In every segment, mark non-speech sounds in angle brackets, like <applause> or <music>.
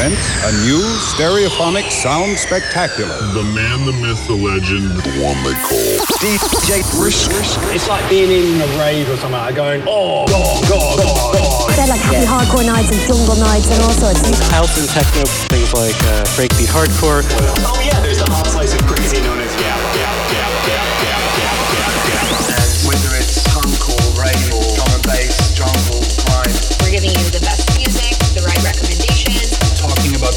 presents a new stereophonic sound spectacular. The man, the myth, the legend, the one they call DJ Brisk. It's like being in a rave or something, like going, oh, God, God, God, God. They're like happy hardcore nights and jungle nights and all sorts. House and techno, things like uh, breakbeat hardcore. Oh, yeah, there's a hot slice of crazy known as Gap, Gap, Gap, Gap, Gap, Gap, Gap, Gap. And whether it's punk or rave or drum and bass, jungle, grime. We're giving you the best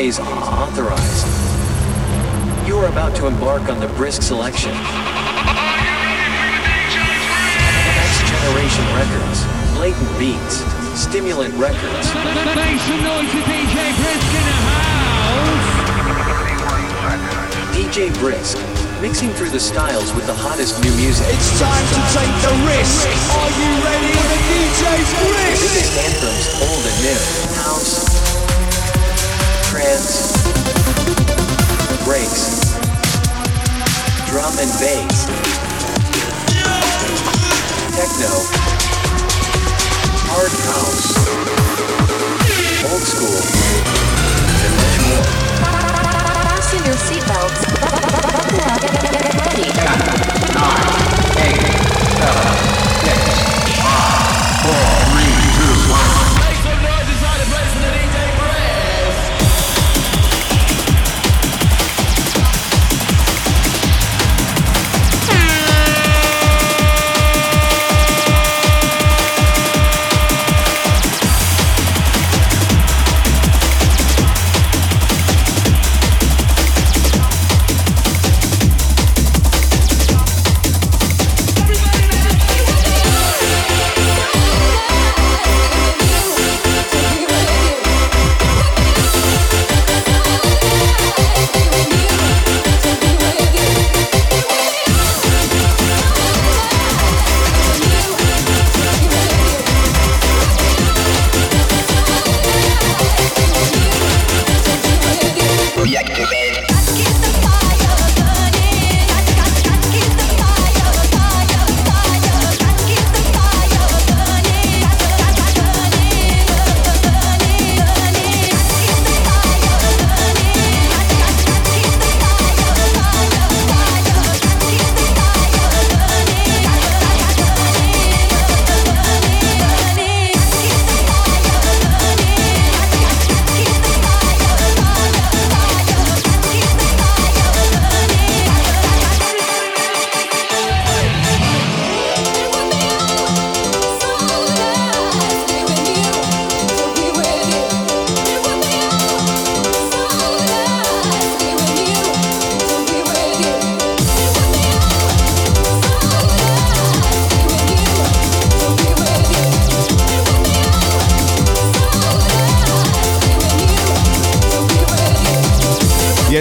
Phase authorized. You are about to embark on the brisk selection. Next generation records, blatant beats, stimulant records. Make some noise for DJ Brisk in the house. DJ Brisk, mixing through the styles with the hottest new music. It's time to take the risk. Are you ready for the DJ Brisk? Biggest anthems, old and new. House, trance, breaks, drum and bass, techno, hard house, old school, and much more. Fasten your seatbelts. Get ready. Nine, eight, seven, six, five, four, three, two, one.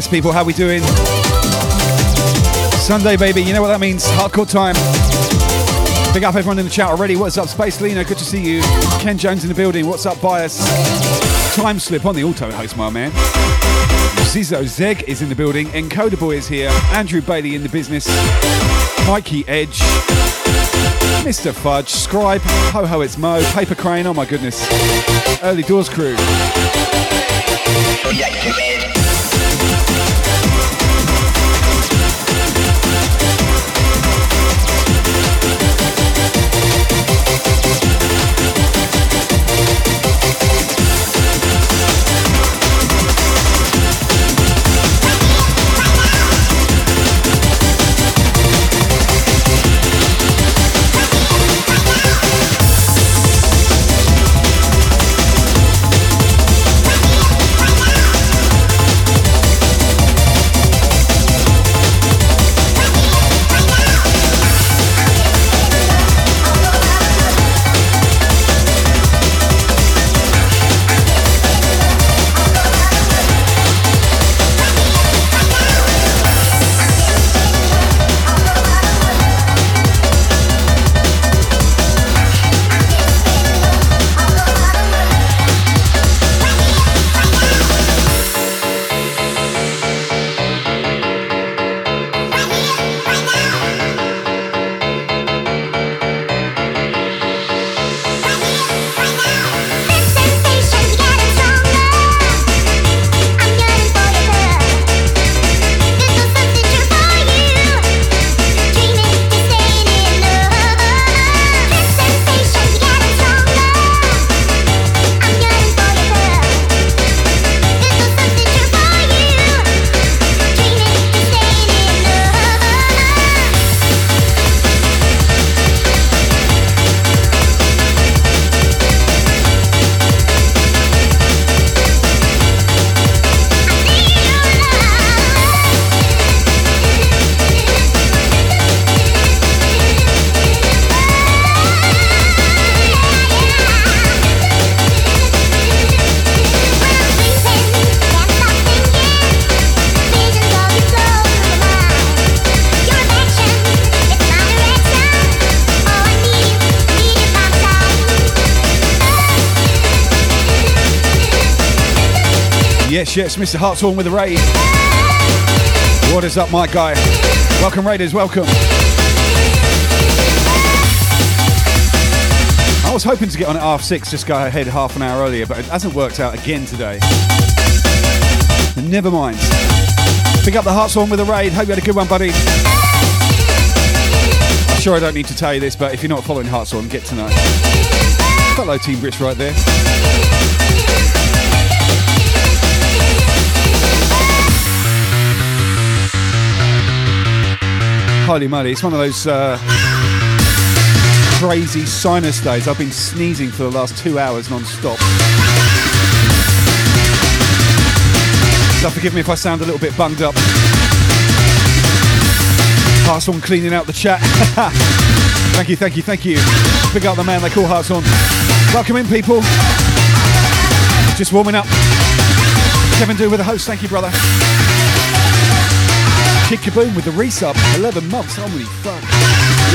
People, how we doing? Sunday, baby. You know what that means? Hardcore time. Big up everyone in the chat already. What's up, Space Lena? Good to see you. Ken Jones in the building. What's up, Bias? Time slip on the auto host, my man. Zizzo Zeg is in the building. Encoder Boy is here. Andrew Bailey in the business. Mikey Edge. Mr. Fudge. Scribe. Ho Ho, it's Mo. Paper Crane. Oh my goodness. Early Doors crew. Yes, yes, Mr. Hartshorn with the raid. What is up, my guy? Welcome, Raiders, welcome. I was hoping to get on at half six, just go ahead half an hour earlier, but it hasn't worked out again today. Never mind. Pick up the Hartshorn with a raid. Hope you had a good one, buddy. I'm sure I don't need to tell you this, but if you're not following Hartshorn, get to know. Hello, Team Brisk, right there. Holy moly, it's one of those uh, crazy sinus days. I've been sneezing for the last two hours non stop. So forgive me if I sound a little bit bunged up. Hartshorn cleaning out the chat. <laughs> thank you, thank you, thank you. Pick up the man they call Hartshorn. Welcome in, people. Just warming up. Kevin Do with the host. Thank you, brother. Kid Kaboom with the resub. 11 months. Holy fuck.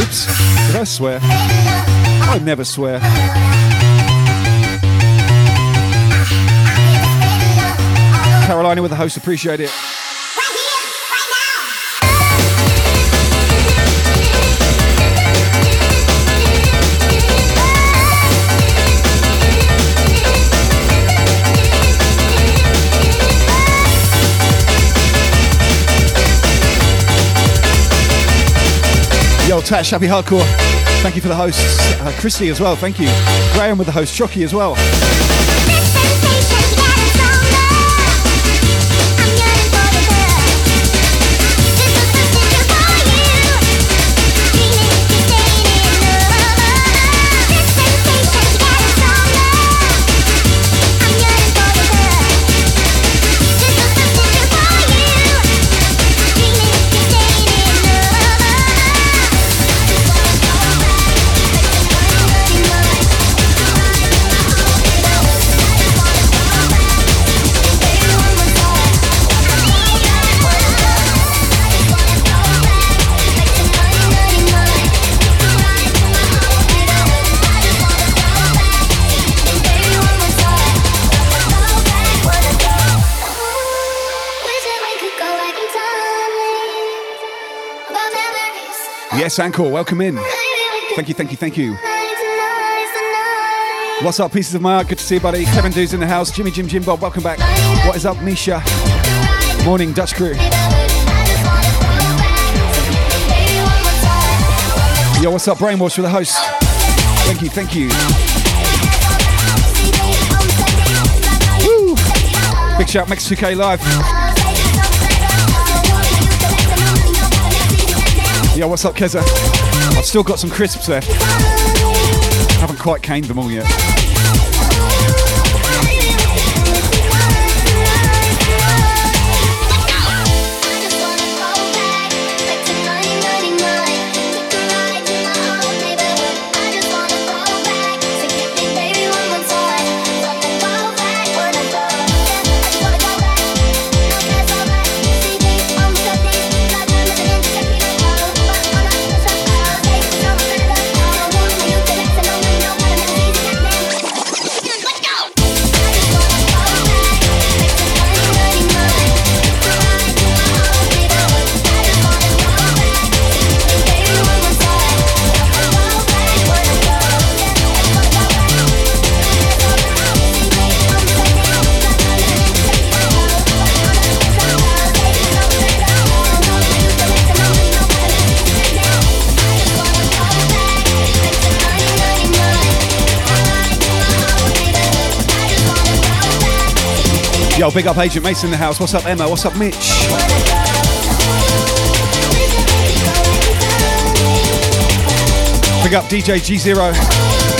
Oops. Did I swear? I never swear. Carolina with the host. Appreciate it. Yo, Tash, happy hardcore. Thank you for the hosts. Uh, Christy as well, thank you. Graham with the host, Chucky as well. Yes, Anchor, welcome in. Thank you, thank you, thank you. What's up, pieces of my art? Good to see you, buddy. Kevin Doo's in the house. Jimmy, Jim, Jim Bob, welcome back. What is up, Misha? Morning, Dutch crew. Yo, what's up, Brainwash for the host? Thank you, thank you. Woo! Big shout, Max 2K Live. Yo, what's up, Keza? I've still got some crisps left. Haven't quite caned them all yet. Yo, big up Agent Mason in the house. What's up, Emma? What's up, Mitch? Big up DJ G0. I've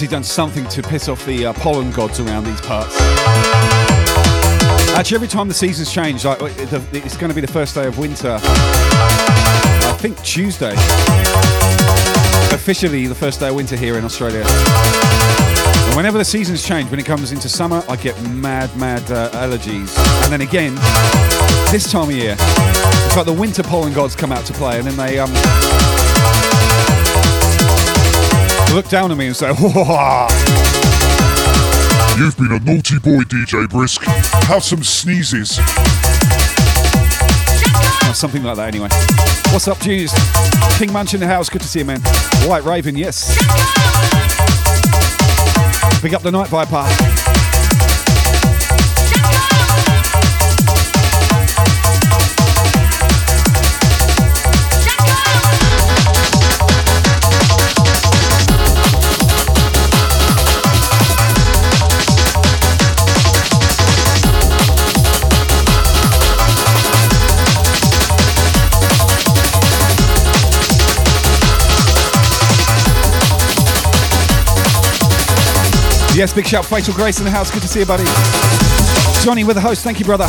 obviously done something to piss off the uh, pollen gods around these parts. Actually, every time the seasons change, like it's going to be the first day of winter. I think Tuesday. Officially, the first day of winter here in Australia. And whenever the seasons change, when it comes into summer, I get mad, mad uh, allergies. And then again, this time of year, it's like the winter pollen gods come out to play, and then they um, look down at me and say, You've been a naughty boy, DJ Brisk. Have some sneezes. Or something like that, anyway. What's up, Jews? King Munch in the house. Good to see you, man. White Raven, yes. Pick up the Night Viper. Yes, big shout, Fatal Grace in the house. Good to see you, buddy. Johnny with the host. Thank you, brother.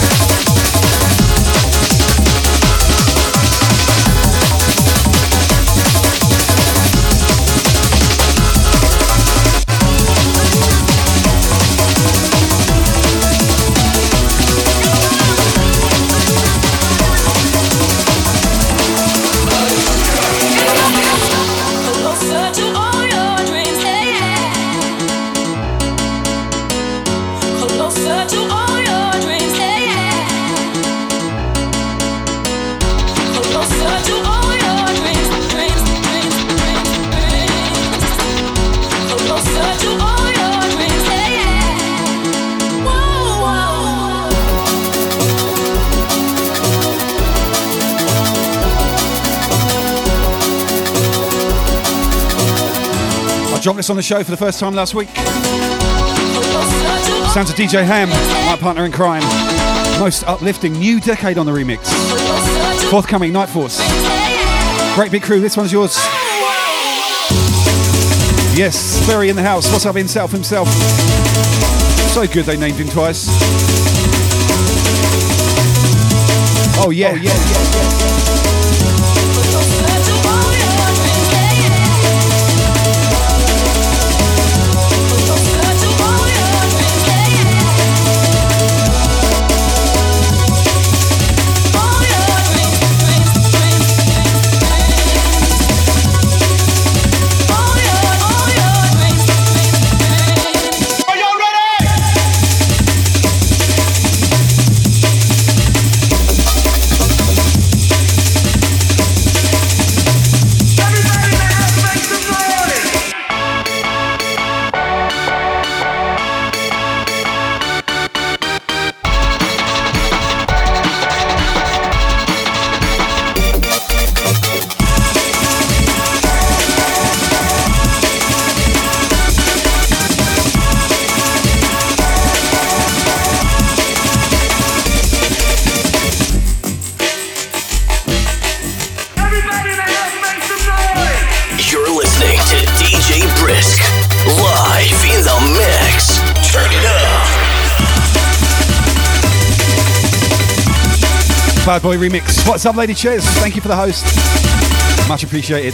This on the show for the first time last week. Sounds of DJ Ham, my partner in crime. Most uplifting new decade on the remix. Forthcoming Night Force. Great big crew, this one's yours. Yes, Ferry in the house. What's up, himself himself? So good they named him twice. Oh, yeah. Oh, yeah, yeah, yeah. Boy remix. What's up, Lady Cheers? Thank you for the host. Much appreciated.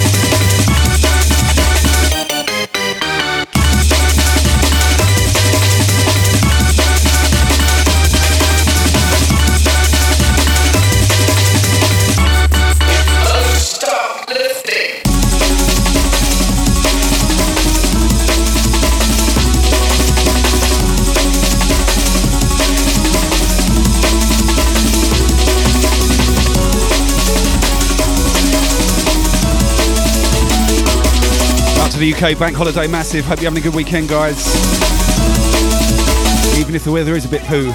The UK bank holiday massive. Hope you're having a good weekend, guys. Even if the weather is a bit poo.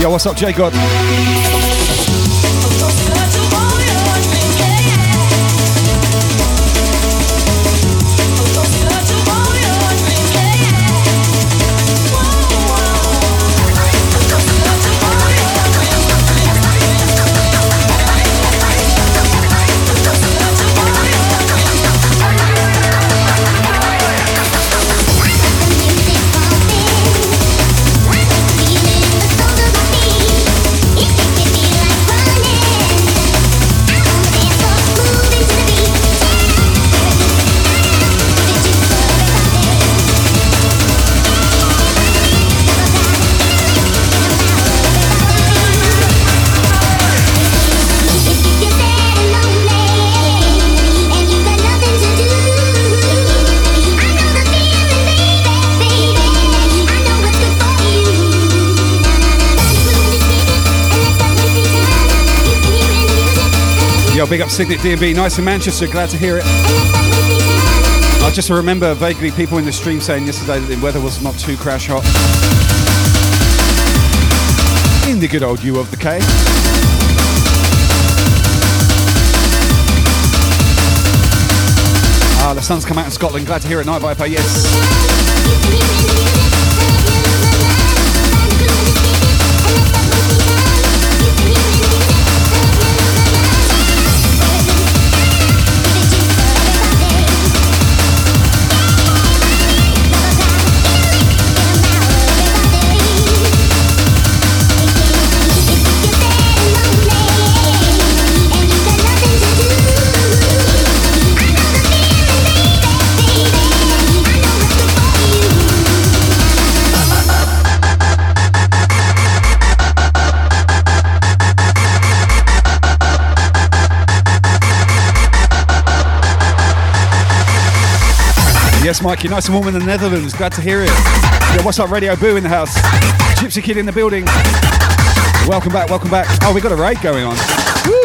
Yo, what's up, J God? Big up Signet D&B. Nice in Manchester. Glad to hear it. I just remember vaguely people in the stream saying yesterday that the weather was not too crash hot. In the good old U of the K. Ah, the sun's come out in Scotland. Glad to hear it. Night Viper, yes. Yes, Mikey, nice and warm in the Netherlands. Glad to hear it. Yeah, what's up, Radio Boo in the house? Gypsy Kid in the building. Welcome back, welcome back. Oh, we got a raid going on. Woo.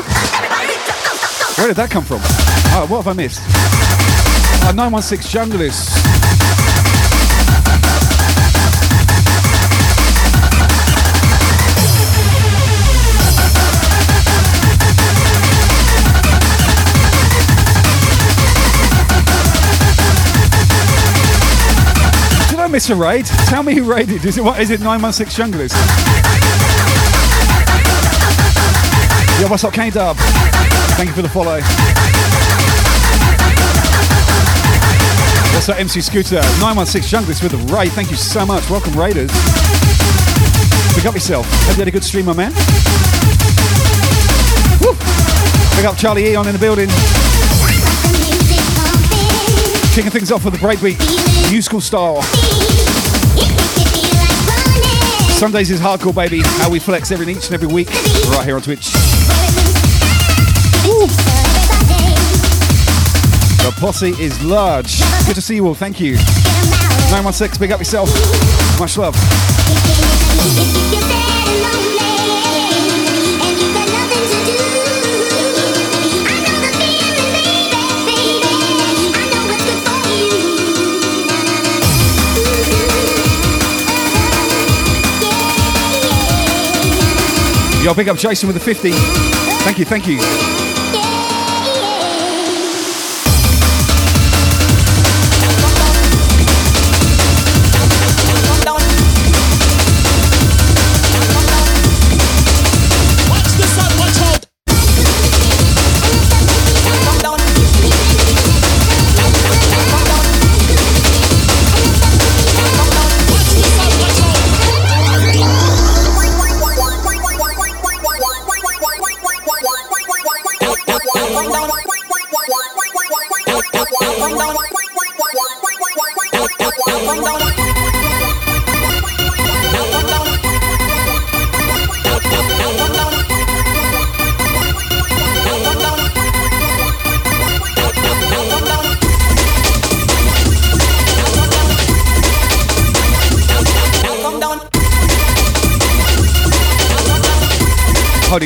Where did that come from? Oh, what have I missed? Uh, oh, 916 Junglist. Miss a raid? Tell me who raided. Is it what? Is it 916 Junglist? Yo, what's up, K Dub? Thank you for the follow. What's up, MC Scooter? 916 Junglist with the raid. Thank you so much. Welcome, Raiders. Pick up yourself. Hope you had a good stream, my man. Woo. Pick up Charlie Eon in the building. Kicking things off with a breakbeat, musical style. Sundays is hardcore, baby. How we flex every each and every week, right here on Twitch. Woo. The posse is large. Good to see you all. Thank you. 916, big up yourself. Much love. Yo, big up Jason with the 50. Thank you, thank you.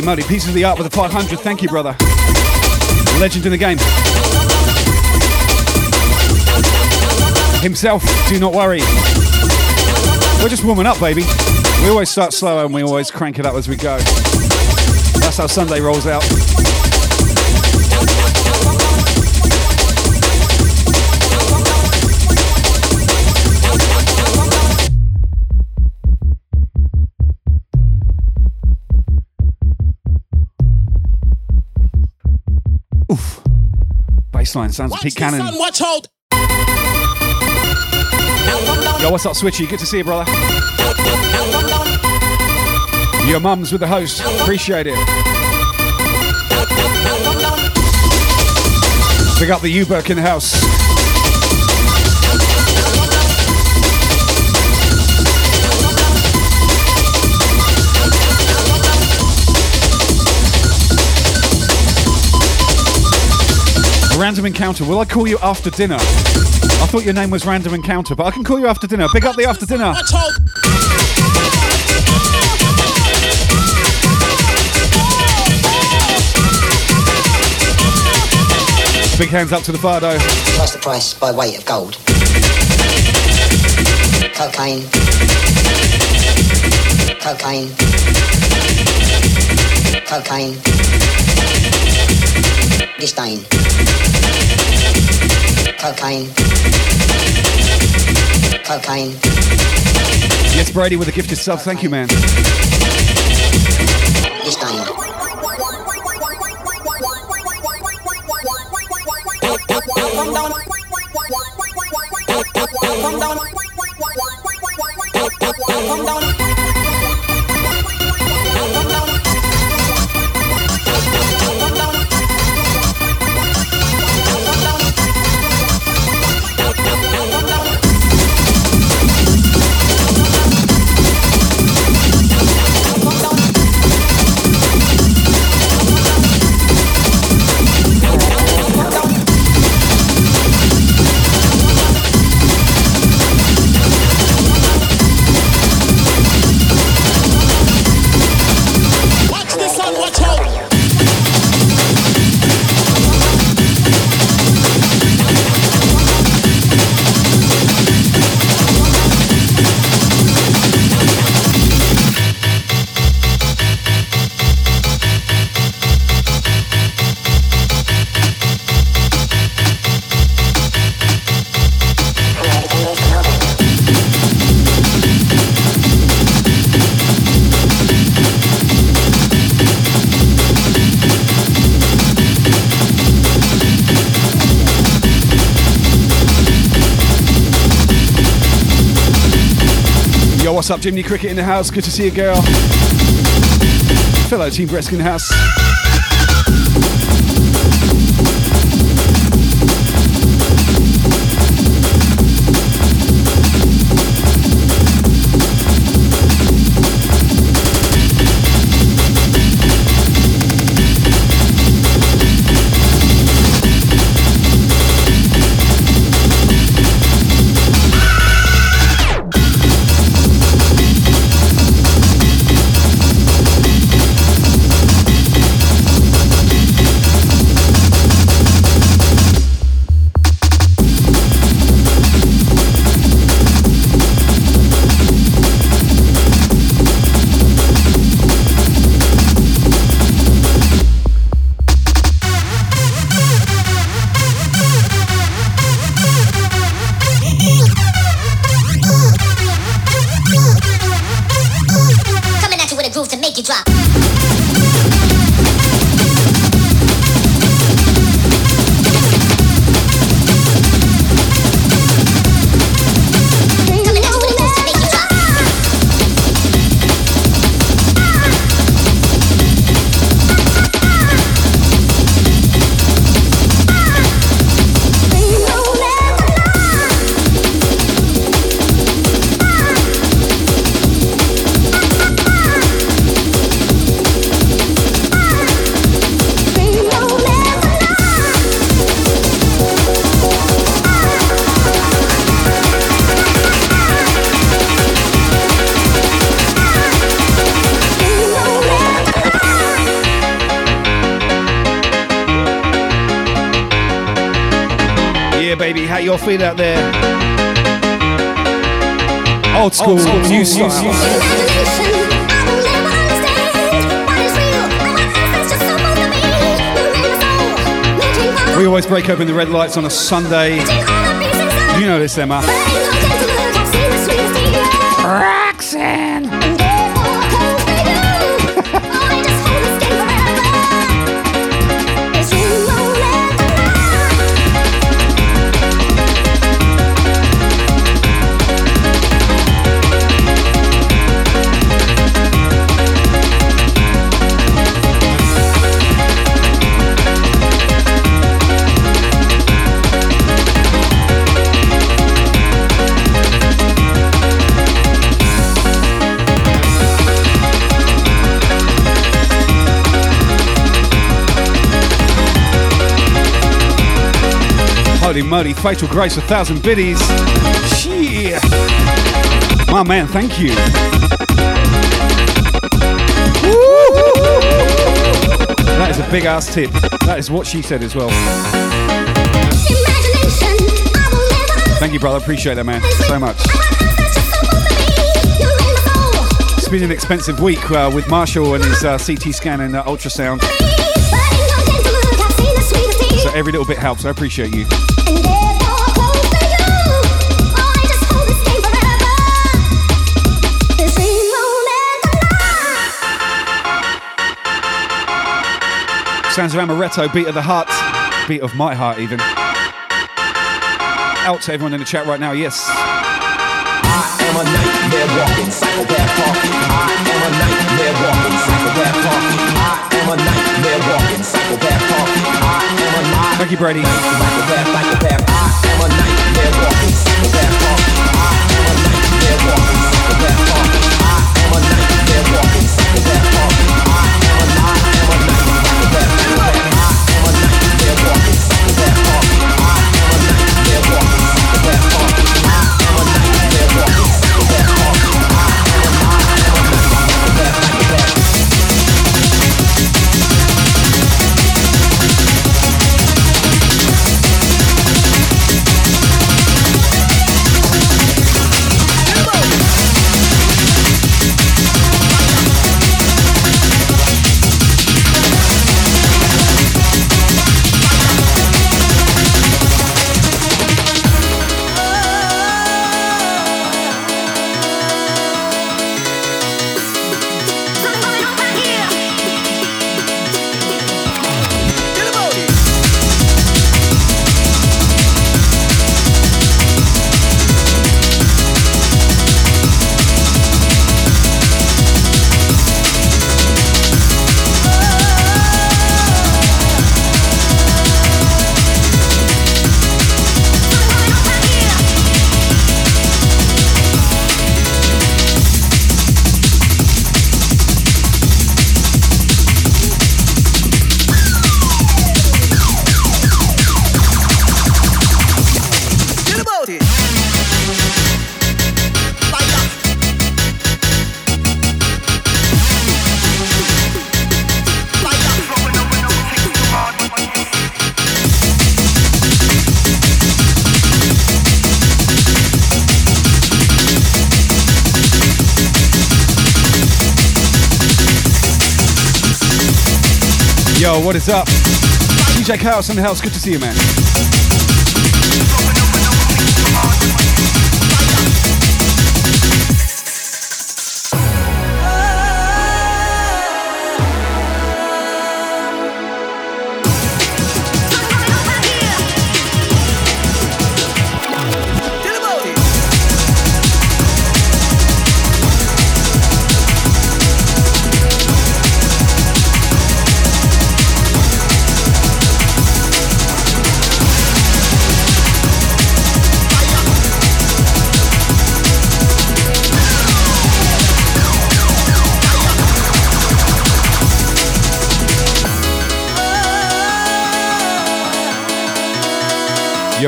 Holy pieces of the art with a 500. Thank you, brother. Legend in the game. Himself, do not worry. We're just warming up, baby. We always start slow and we always crank it up as we go. That's how Sunday rolls out. Baseline sounds of Pete Cannon. Watch hold. Yo, what's up, Switchy? Good to see you, brother. Your mum's with the host. Appreciate it. Big up the U-Burk in the house. Random encounter. Will I call you after dinner? I thought your name was Random Encounter, but I can call you after dinner. Big up the after dinner. Big hands up to the Fardo. Plus the price by weight of gold. Cocaine. Cocaine. Cocaine. Disdain. Cocaine. Cocaine. Yes, Brady with a gifted sub. Thank you, man. Disdain. Watch what's up, Jimmy Cricket in the house? Good to see you, girl. Fellow Team Brisk in the house. Red lights on a Sunday. You know this, Emma. Murdy, Fatal Grace, a thousand biddies. Shee. My man, thank you. That is a big ass tip. That is what she said as well. Thank you, brother. Appreciate that, man. So much. It's been an expensive week uh, with Marshall and his uh, CT scan and uh, ultrasound. So every little bit helps. I appreciate you. Sounds of Amaretto, beat of the heart, beat of my heart, even. Out to everyone in the chat right now, yes. I am a nightmare walking, psychopath talking. I am a nightmare walking, psychopath talking. I am a nightmare walking, psychopath talking. You, Brady. DJ House in the house. Good to see you, man.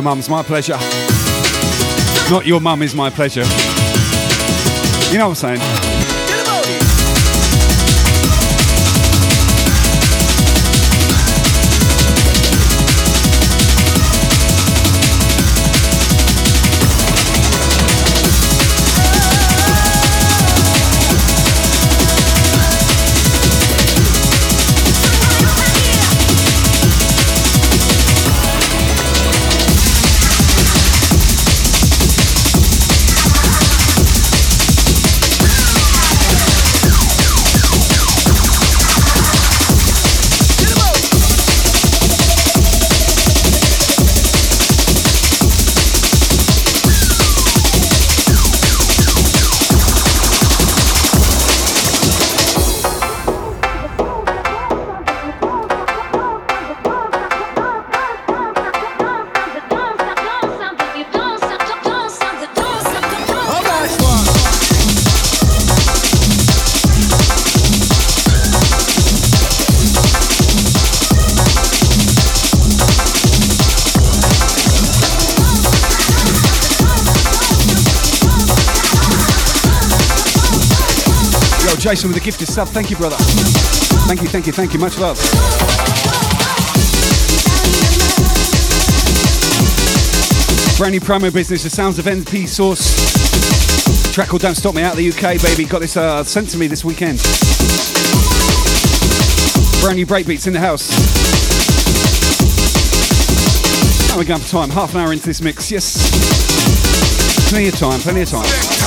Your mum's my pleasure. Not your mum is my pleasure. You know what I'm saying? Jason with the gifted sub. Thank you, brother. Thank you, thank you, thank you. Much love. Brand new promo business, the sounds of NP Source. Track called Don't Stop Me out of the UK, baby. Got this uh, sent to me this weekend. Brand new breakbeats in the house. How are we going for time? Half an hour into this mix, yes. Plenty of time, plenty of time.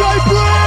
Ready for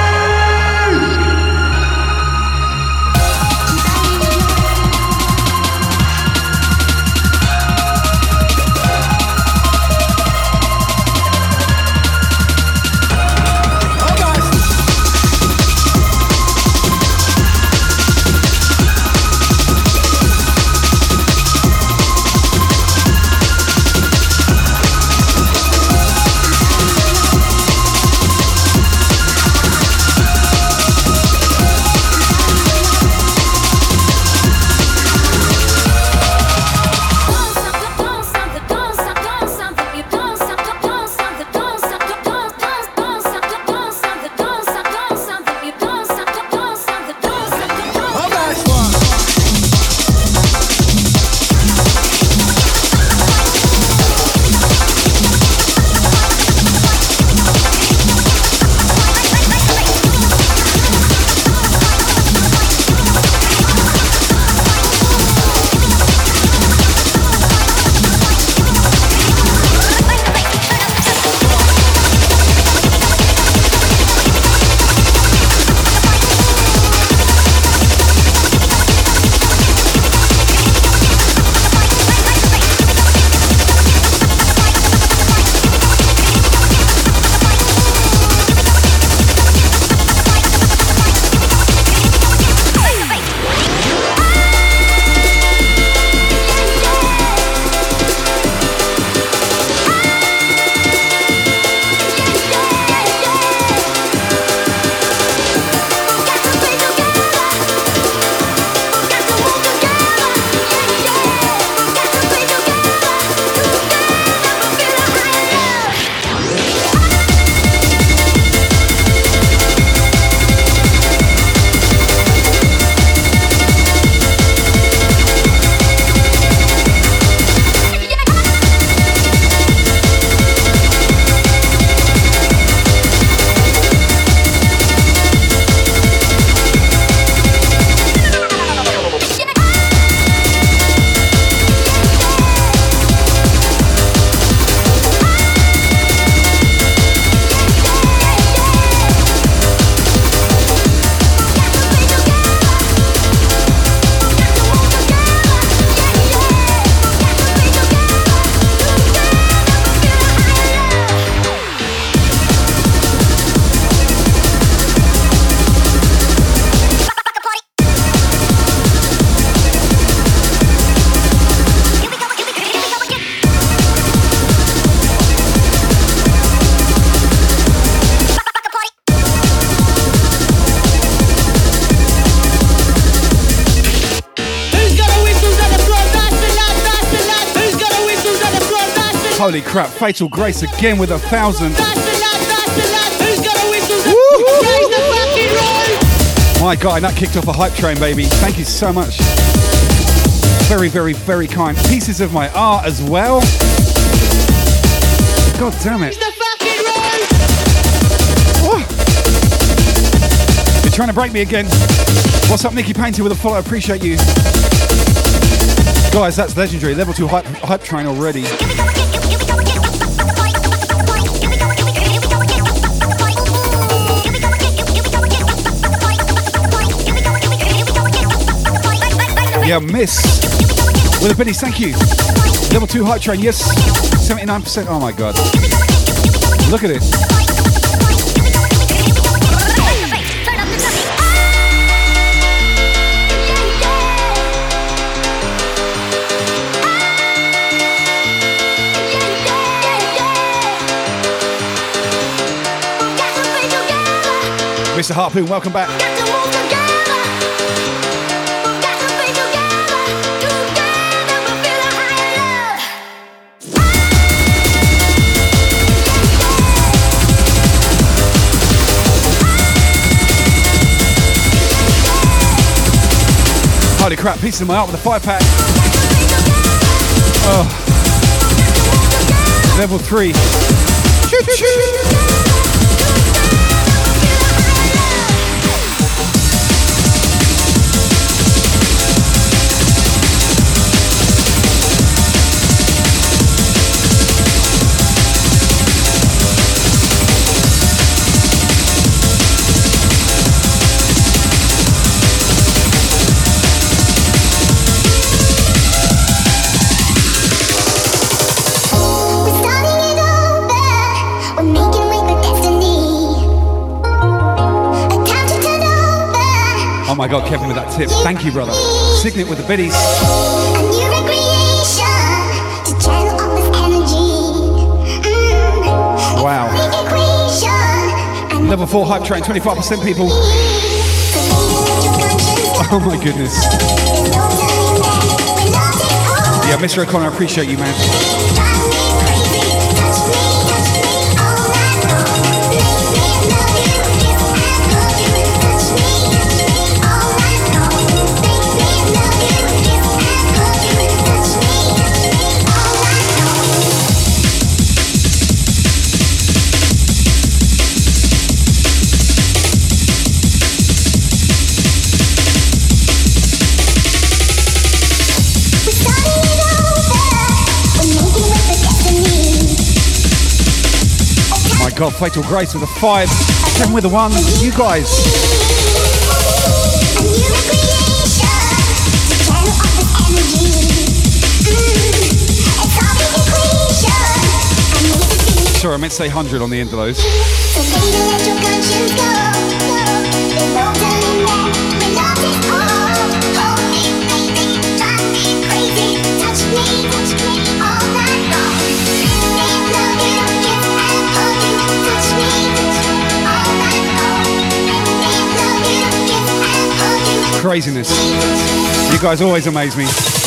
Holy crap, Fatal Grace again with a thousand. My God, that kicked off a hype train, baby. Thank you so much. Very, very, very kind. Pieces of my art as well. God damn it. You're trying to break me again. What's up, Nikki Painter with a follow? I appreciate you. Guys, that's legendary. Level 2 hype, hype train already. Yeah, miss. With a Benny, thank you. Level 2 hype train, yes. 79%. Oh my god. Look at it. Mr. Harpoon, welcome back. Crap. Pieces of my art with a five pack. Oh. Level three. Oh my god, Kevin with that tip. Thank you, brother. Signet with the biddies. Wow. Level 4 hype train, 25% people. Oh my goodness. Yeah, Mr. O'Connor, I appreciate you, man. God, Fatal Grace with a 5, Kevin with a 1. You guys. Sorry, I meant to say 100 on the end of those. Craziness. You guys always amaze me.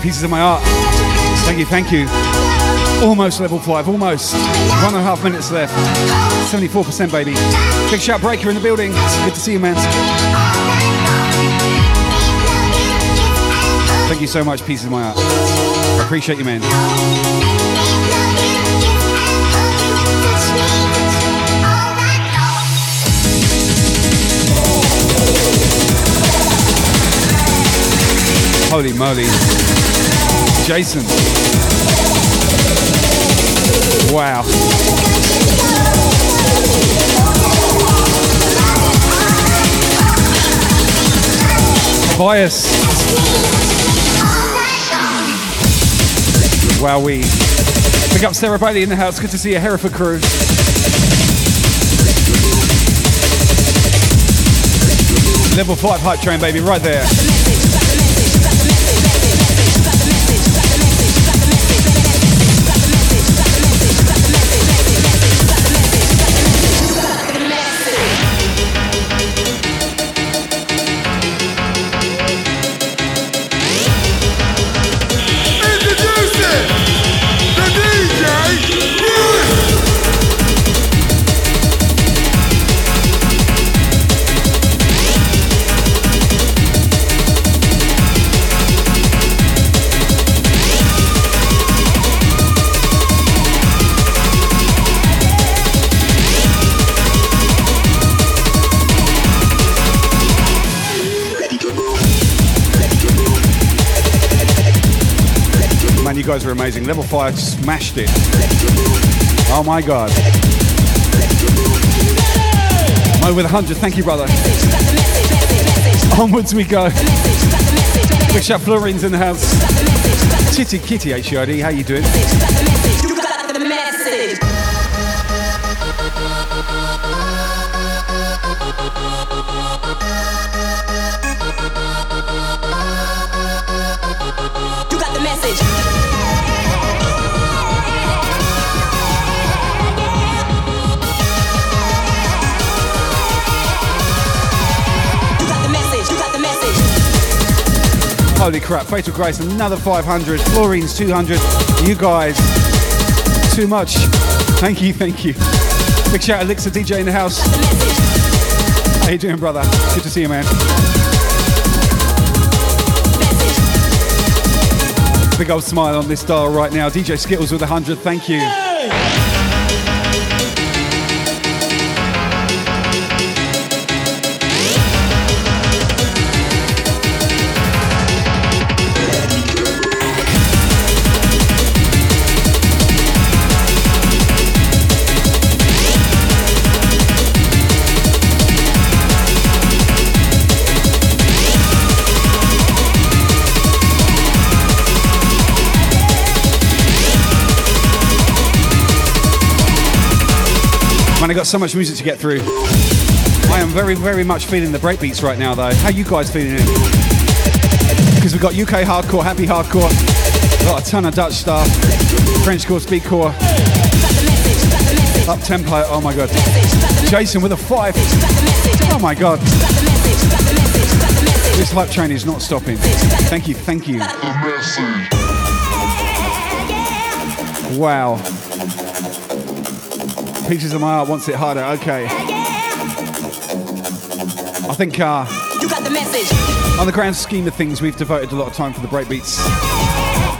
Pieces of my art. Thank you, thank you. Almost level five, almost. One and a half minutes left. 74%, baby. Big shout breaker in the building. Good to see you, man. Thank you so much, pieces of my art. I appreciate you, man. Holy moly. Jason. Wow. Bias. Wow, we. Pick up Sarah Bailey in the house. Good to see you, Hereford crew. Level 5 hype train, baby, right there. Guys are amazing. Level 5 smashed it. Oh my god. Mo with 100, thank you, brother. Onwards we go. Big shout, Florine's in the house. Titty Kitty HUID, how you doing? Holy crap, Fatal Grace, another 500. Florine's 200. You guys, too much. Thank you, thank you. Big shout, out Elixir DJ in the house. How you doing, brother? Good to see you, man. Big old smile on this dial right now. DJ Skittles with 100, thank you. Man, I got so much music to get through. I am very, very much feeling the breakbeats right now, though. How you guys feeling it? Because we've got UK hardcore, happy hardcore, got a ton of Dutch stuff, French core, speed core, up tempo. Oh my god, Jason with a five. Oh my god, this hype train is not stopping. Thank you, thank you. Wow. Pieces of my heart wants it harder. Okay. I think uh, You got the message. on the grand scheme of things, we've devoted a lot of time for the breakbeats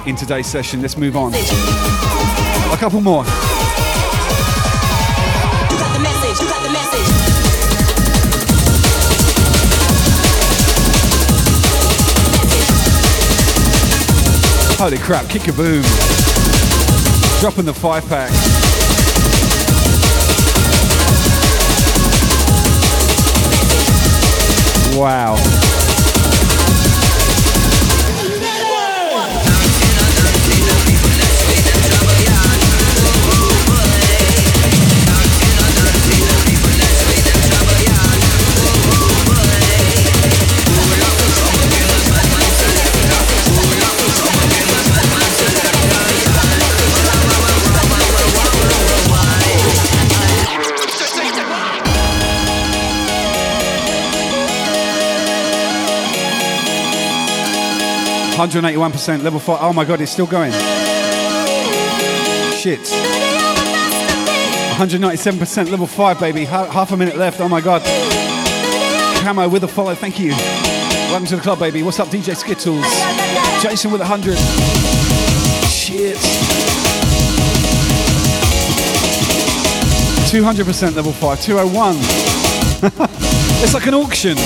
in today's session. Let's move on. A couple more. You got the message. You got the message. Holy crap, kick a boom. Dropping the five pack. Wow. Hundred eighty-one percent level five. Oh my god, it's still going. Shit. 197% level 5, baby. Half a minute left. Oh my god. Camo with a follow. Thank you. Welcome to the club, baby. What's up, DJ Skittles? Jason with 100. Shit. 200% level 5. 201. <laughs> it's like an auction.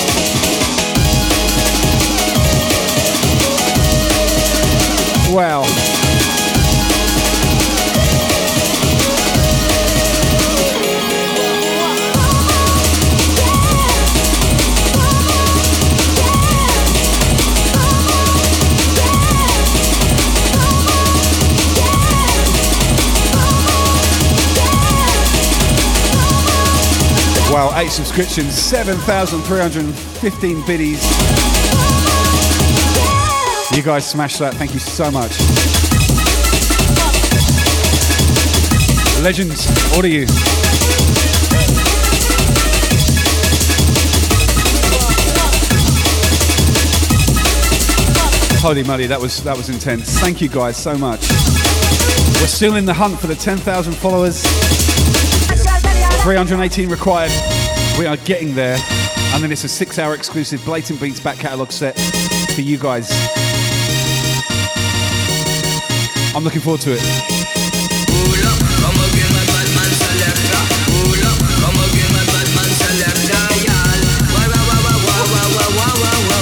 Wow. Wow, eight subscriptions, 7,315 biddies. You guys smashed that. Thank you so much. Legends, all you. Holy moly, that was that was intense. Thank you guys so much. We're still in the hunt for the 10,000 followers. 318 required. We are getting there. And then it's a six hour exclusive Blatant Beats back catalogue set for you guys. I'm looking forward to it.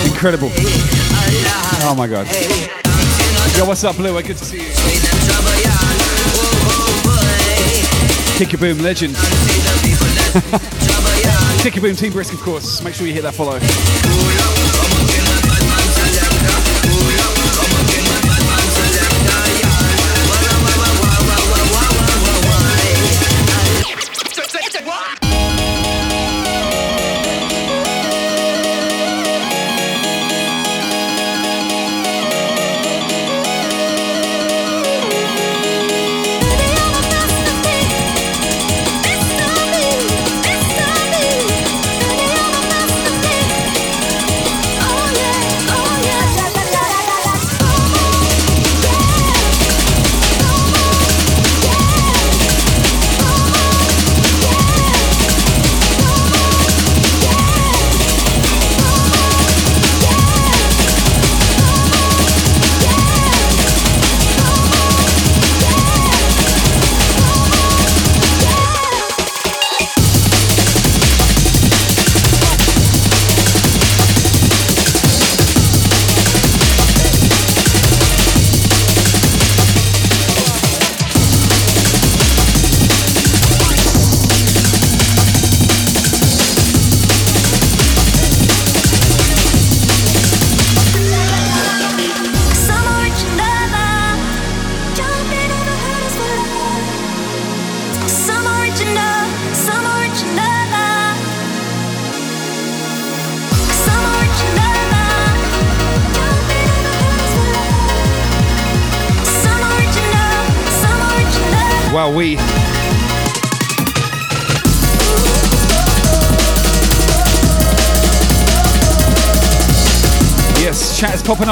Incredible. Oh my god. Yo, what's up, Blue? Good to see you. Kick your boom legend. <laughs> Kick your boom team brisk, of course. Make sure you hit that follow.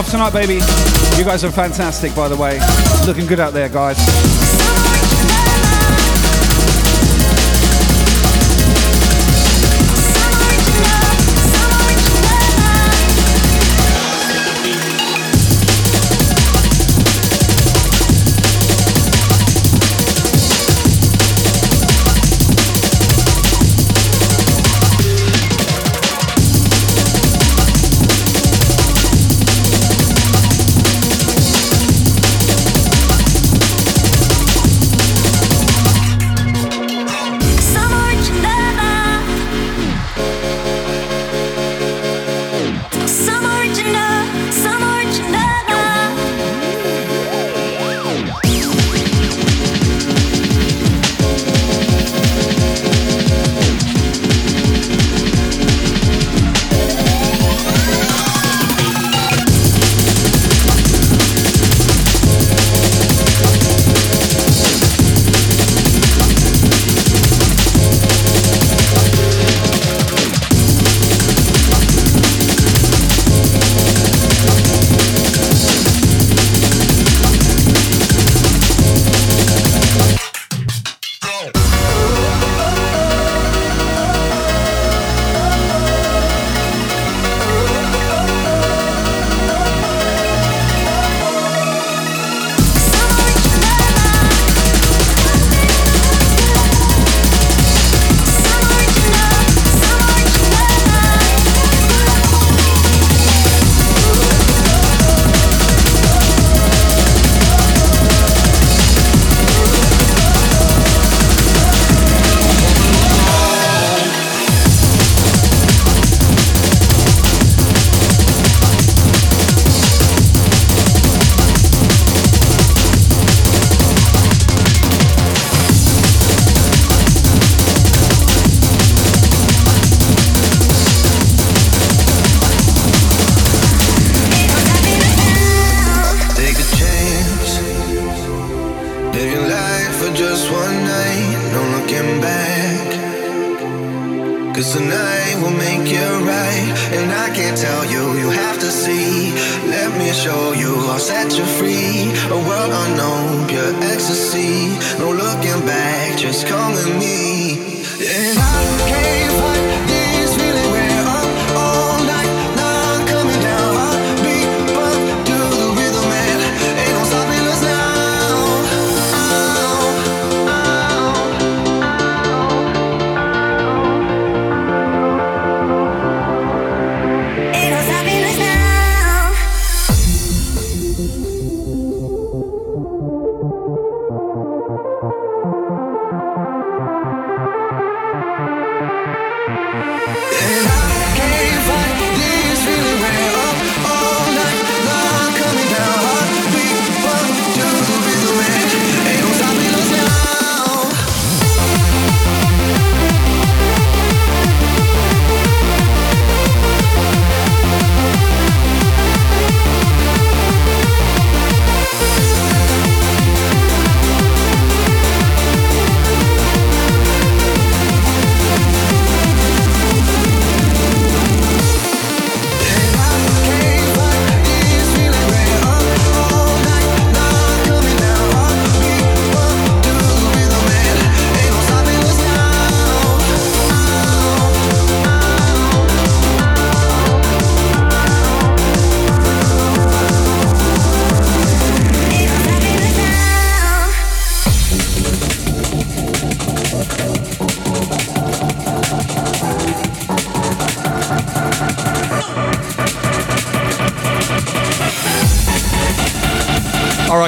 off tonight, baby. You guys are fantastic, by the way. Looking good out there, guys.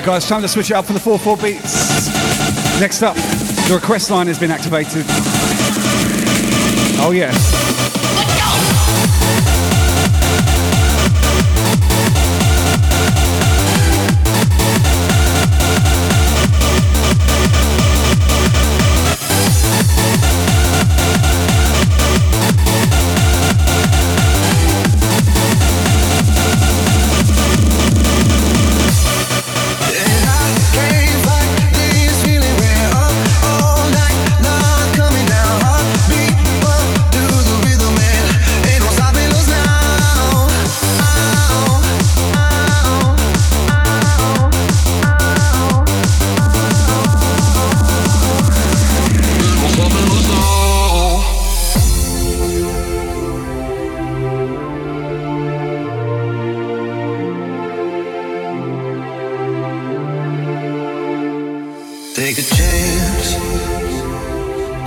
Right, guys, time to switch it up for the 4 4 beats. Next up, the request line has been activated. Oh, yeah.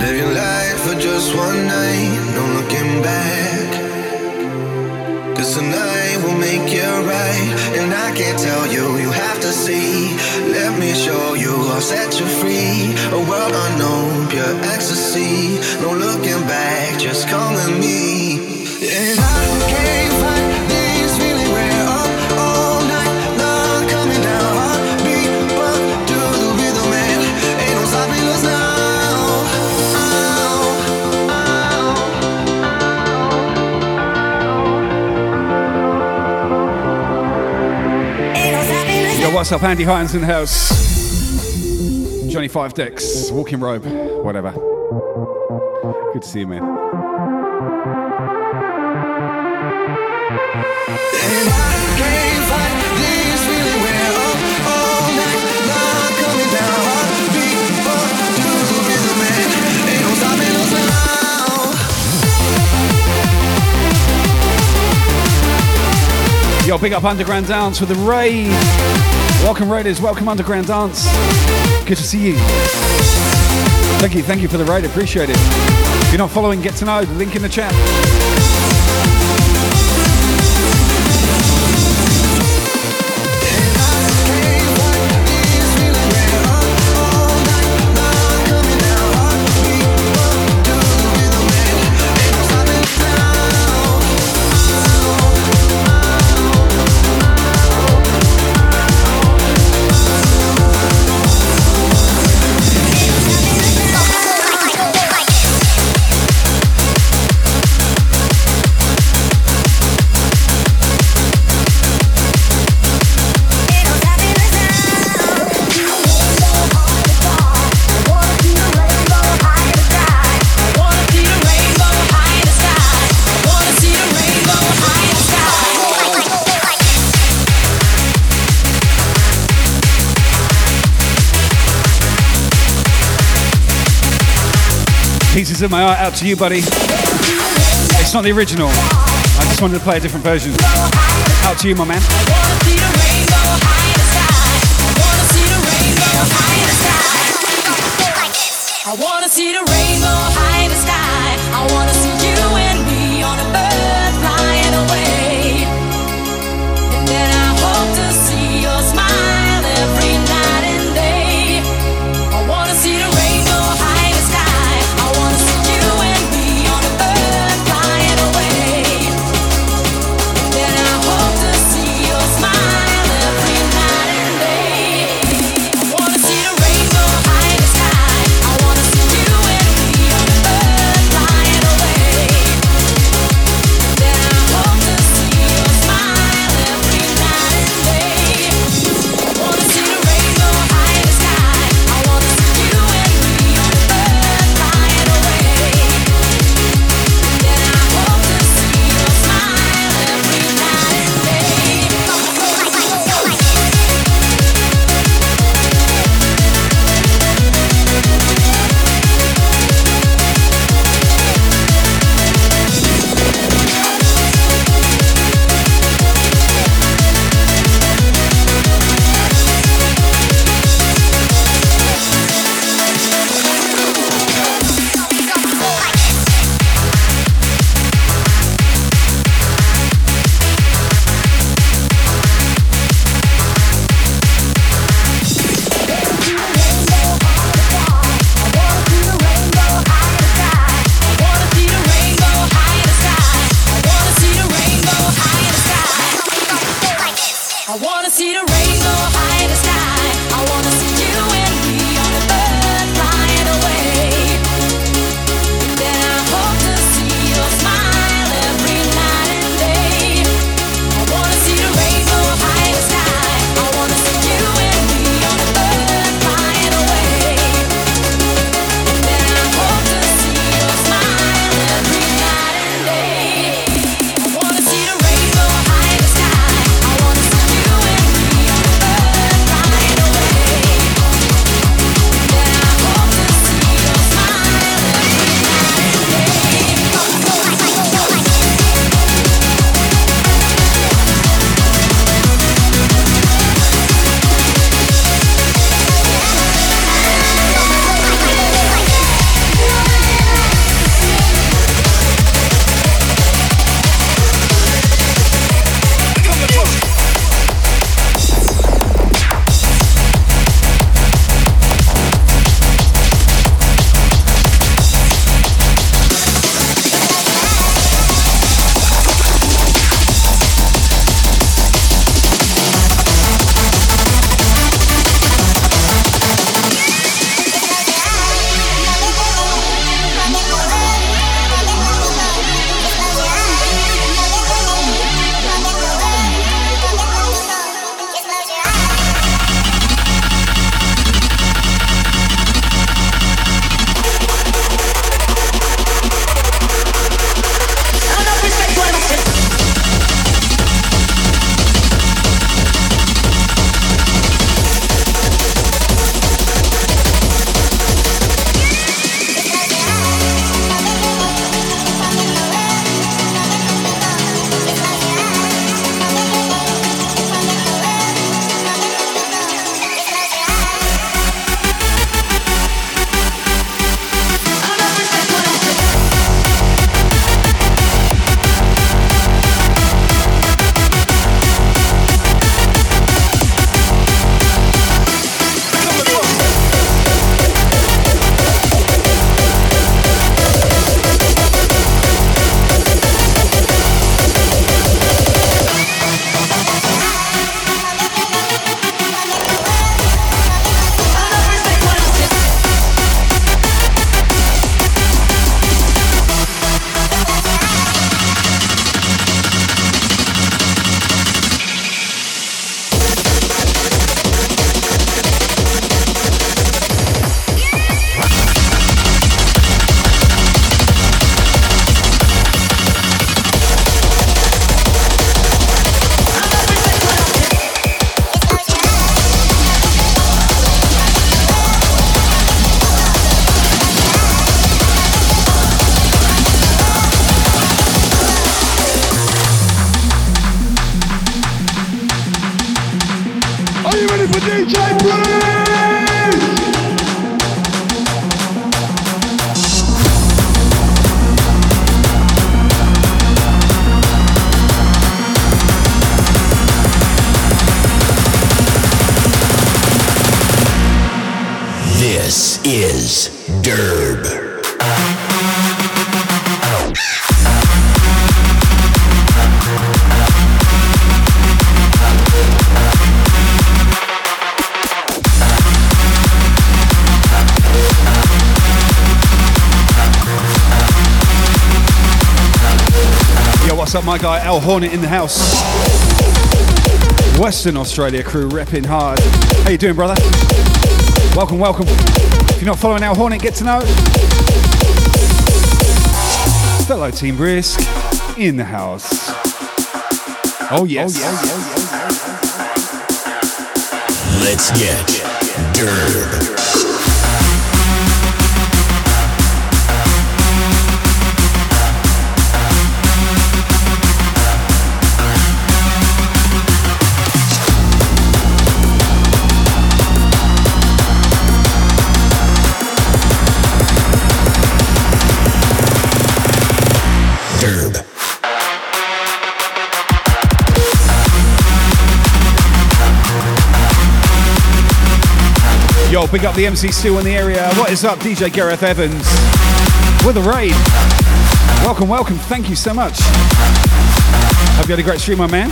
Live your life for just one night. No looking back. Cause tonight will make you right. And I can't tell you, you have to see. Let me show you, I'll set you free. A world unknown, pure ecstasy. No looking back, just come with me. And I fight what's up? Andy Hines in the house. Johnny Five Decks, Walking Robe, whatever. Good to see you, man. Can't fight this feeling we're up oh, all oh, night long. Coming down, heartbeat, but to the rhythm, man. Ain't no stopping us now. Yo, big up Underground Dance for the raid. Welcome, Raiders. Welcome, Underground Dance. Good to see you. Thank you, thank you for the raid. Appreciate it. If you're not following, get to know. Link in the chat. My art out to you, buddy. It's not the original. I just wanted to play a different version. Out to you, my man. I wanna see the rainbow high in the sky. Al Hornet in the house. Western Australia crew repping hard. How you doing, brother? Welcome, welcome. If you're not following Al Hornet, get to know. Fellow Team Brisk in the house. Oh yes. Oh, Let's get Derb. Yo, big up the MC Stu in the area. What is up, DJ Gareth Evans? With a raid. Welcome, welcome. Thank you so much. Hope you had a great stream, my man.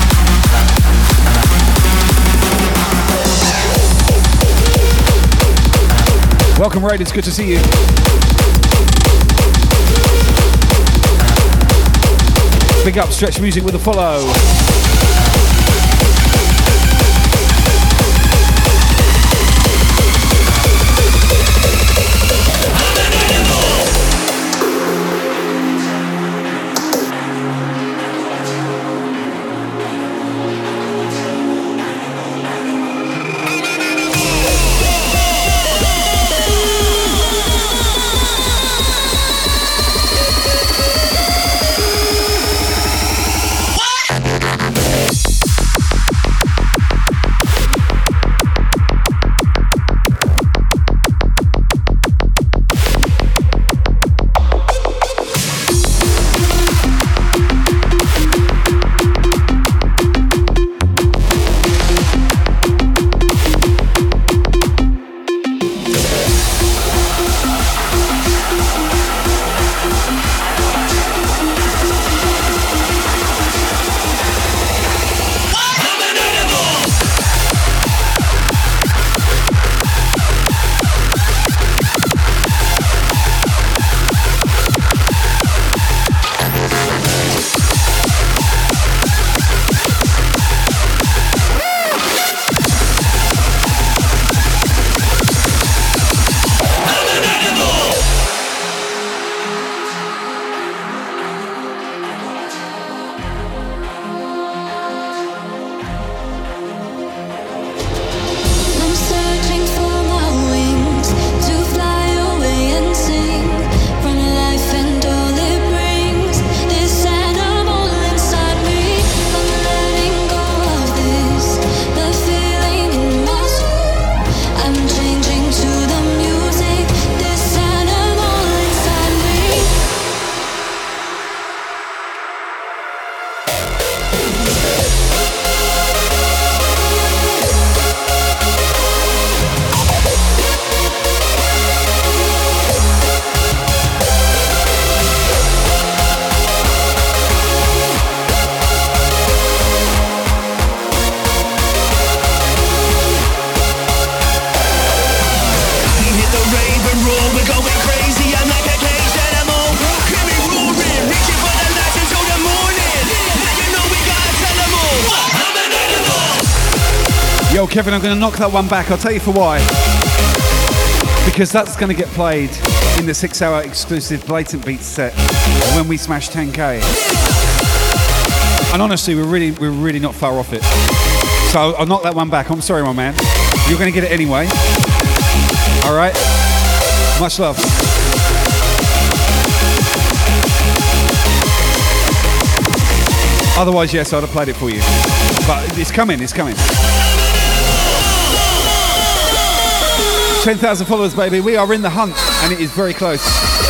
Welcome, raid. It's good to see you. Big up Stretch Music with a follow. Kevin, I'm going to knock that one back. I'll tell you for why. Because that's going to get played in the six hour exclusive Blatant Beats set when we smash 10k. And honestly, we're really, we're really not far off it. So I'll, I'll knock that one back. I'm sorry, my man. You're going to get it anyway. All right? Much love. Otherwise, yes, I'd have played it for you. But it's coming, it's coming. 10,000 followers, baby. We are in the hunt, and it is very close.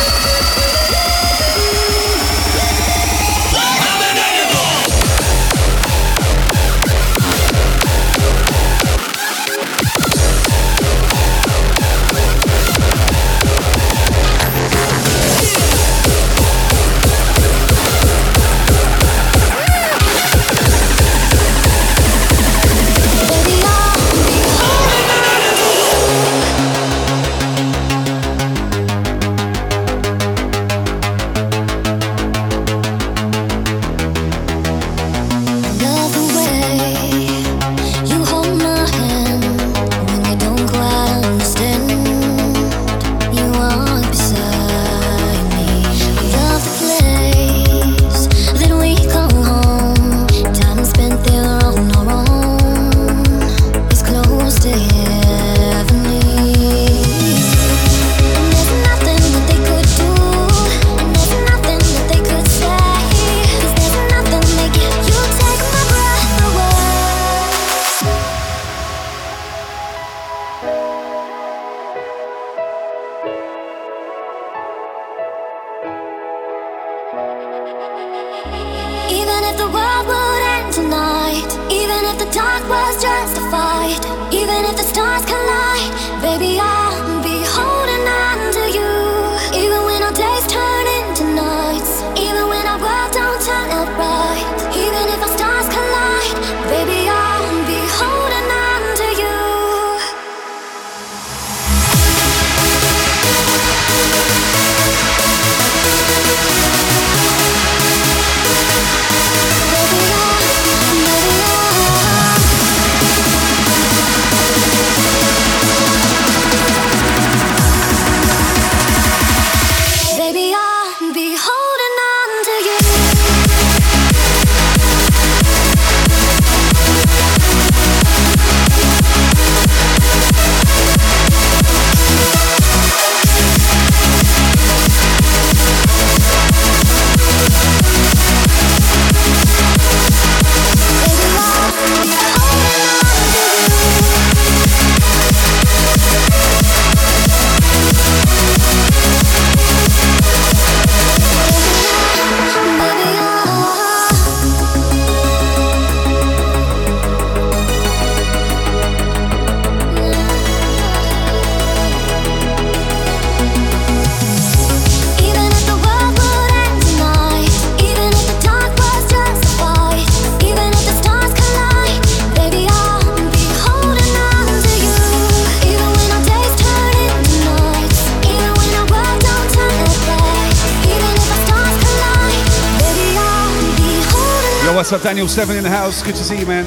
up, Daniel Seven in the house? Good to see you, man.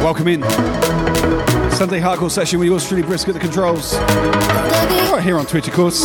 Welcome in. Sunday hardcore session with yours truly brisk at the controls. Right here on Twitch, of course.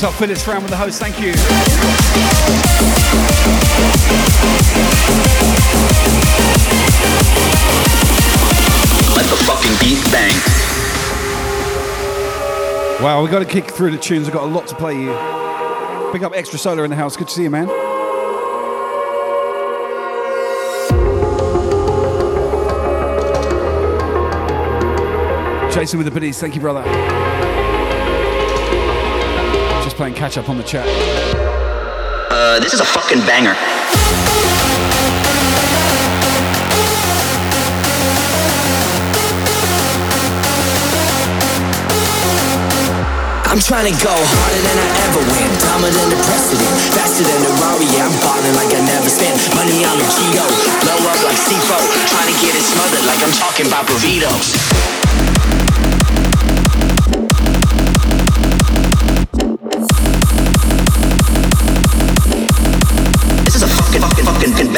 What's up, Phillips Fran with the host? Thank you. Let the fucking beat bang. Wow, we got to kick through the tunes. We've got a lot to play you. Pick up Extra Solar in the house. Good to see you, man. Jason with the biddies. Thank you, brother. Just playing catch up on the chat. Uh, this is a fucking banger. I'm trying to go harder than I ever went, dumber than the precedent, faster than the Rari. Yeah, I'm balling like I never spent money on a Cheeto, blow up like C4, trying to get it smothered like I'm talking about burritos.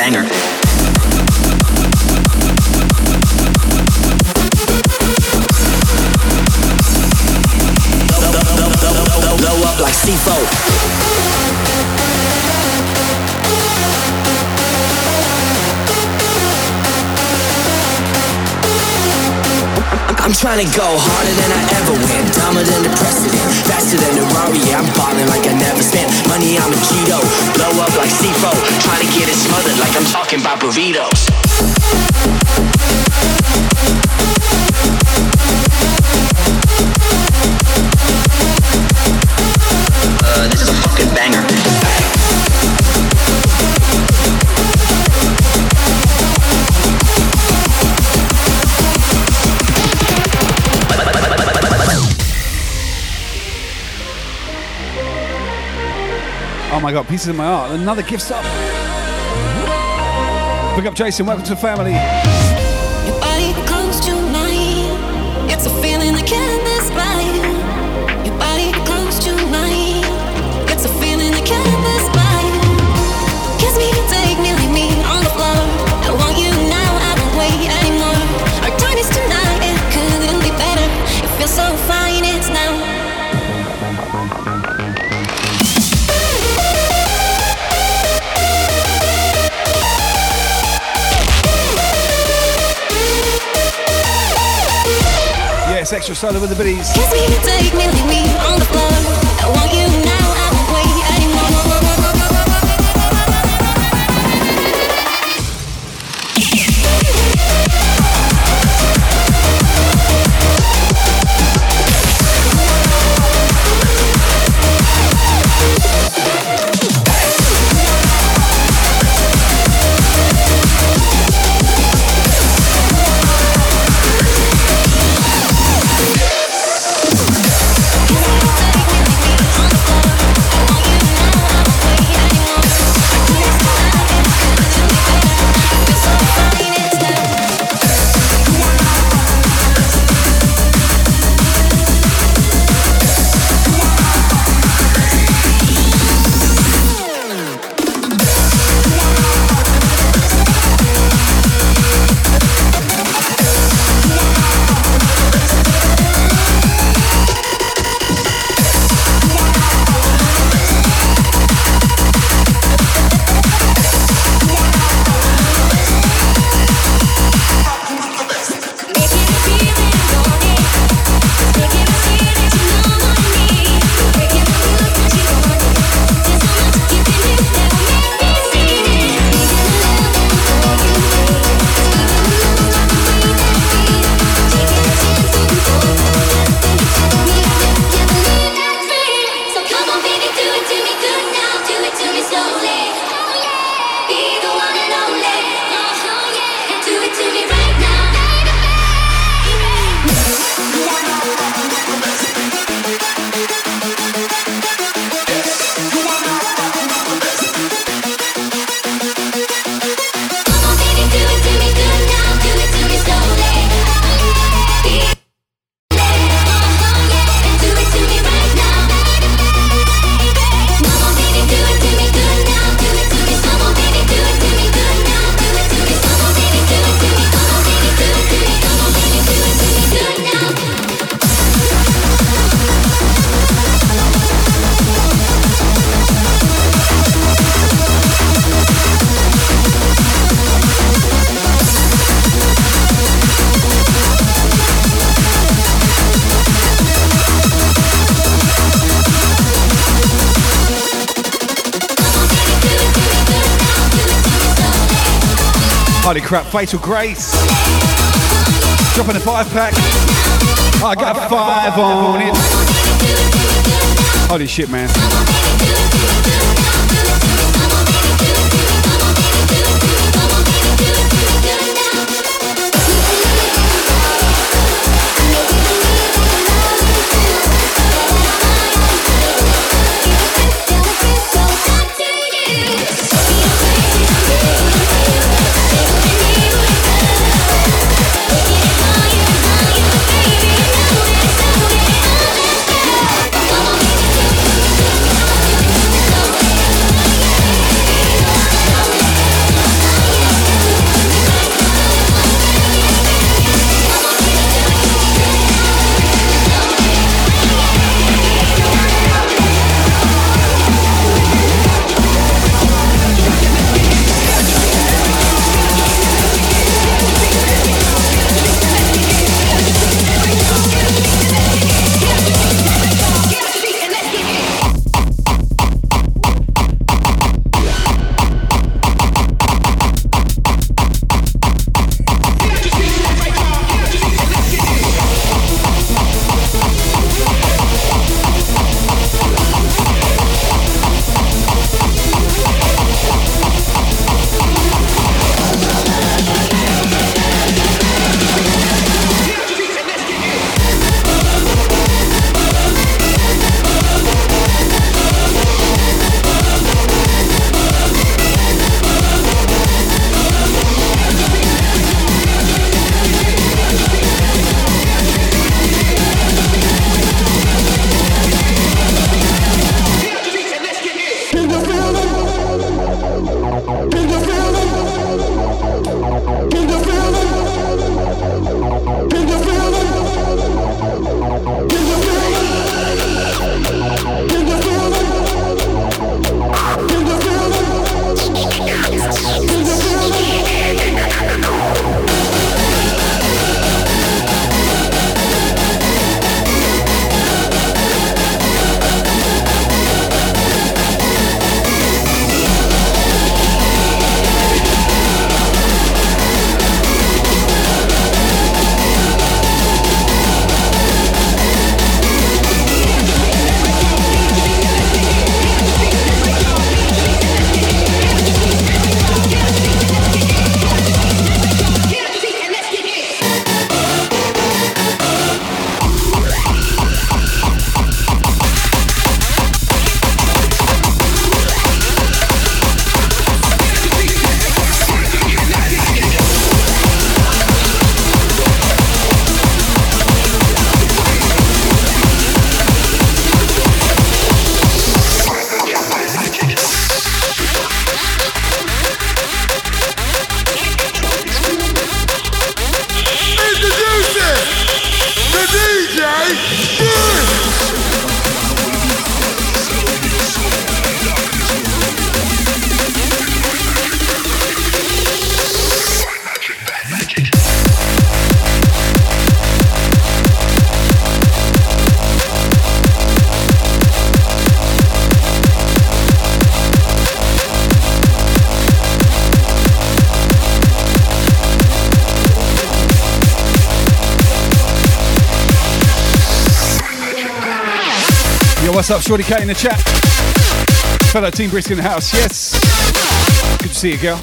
Banger. Blow up like C4. I'm trying to go harder than I ever went, dumber than the precedent, faster than the Rari. Yeah, I'm balling like I never spent money I'm a Cheeto, blow up like C4, trying to get it smothered like I'm talking about burritos. Oh my god, pieces of my art. Another gift sub. Pick up Jason. Welcome to the family. Extra solo with the biddies. Fatal Grace. Dropping a five pack. I got five on it. Holy shit, man. Up, Shorty Cat in the chat? Fellow Team Brisk in the house, yes. Good to see you, girl.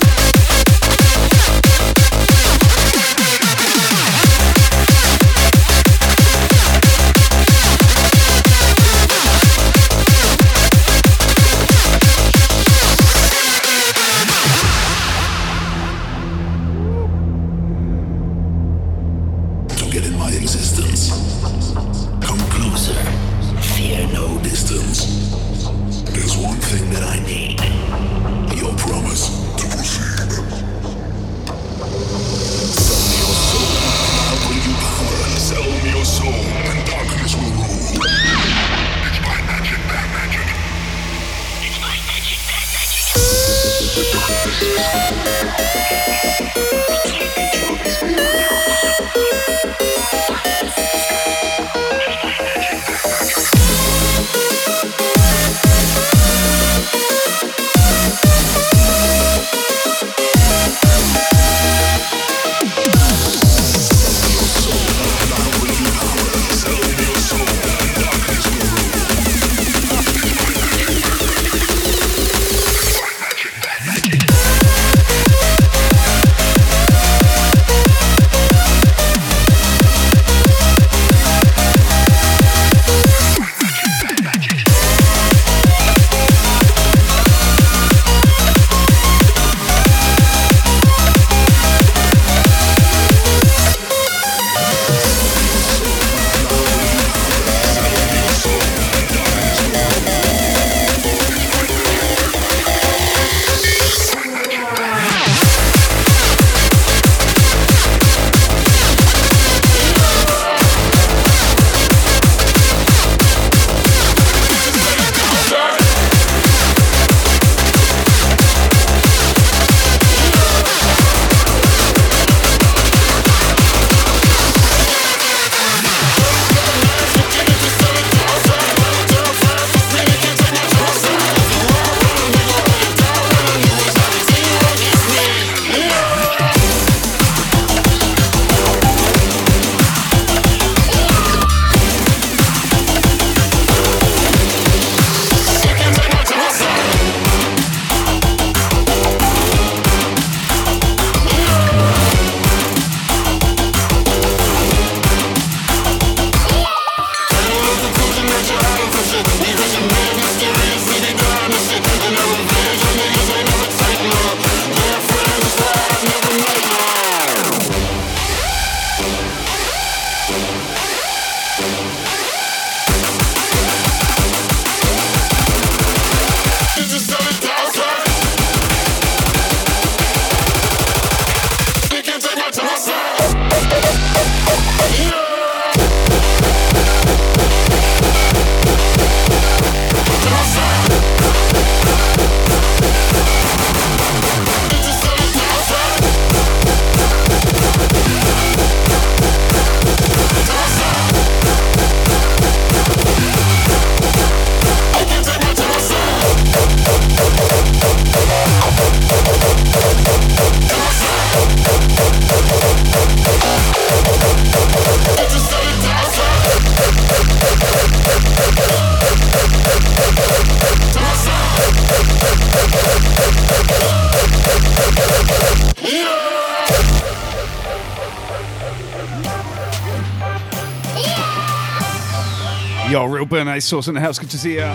Burnout sauce in the house. Good to see you.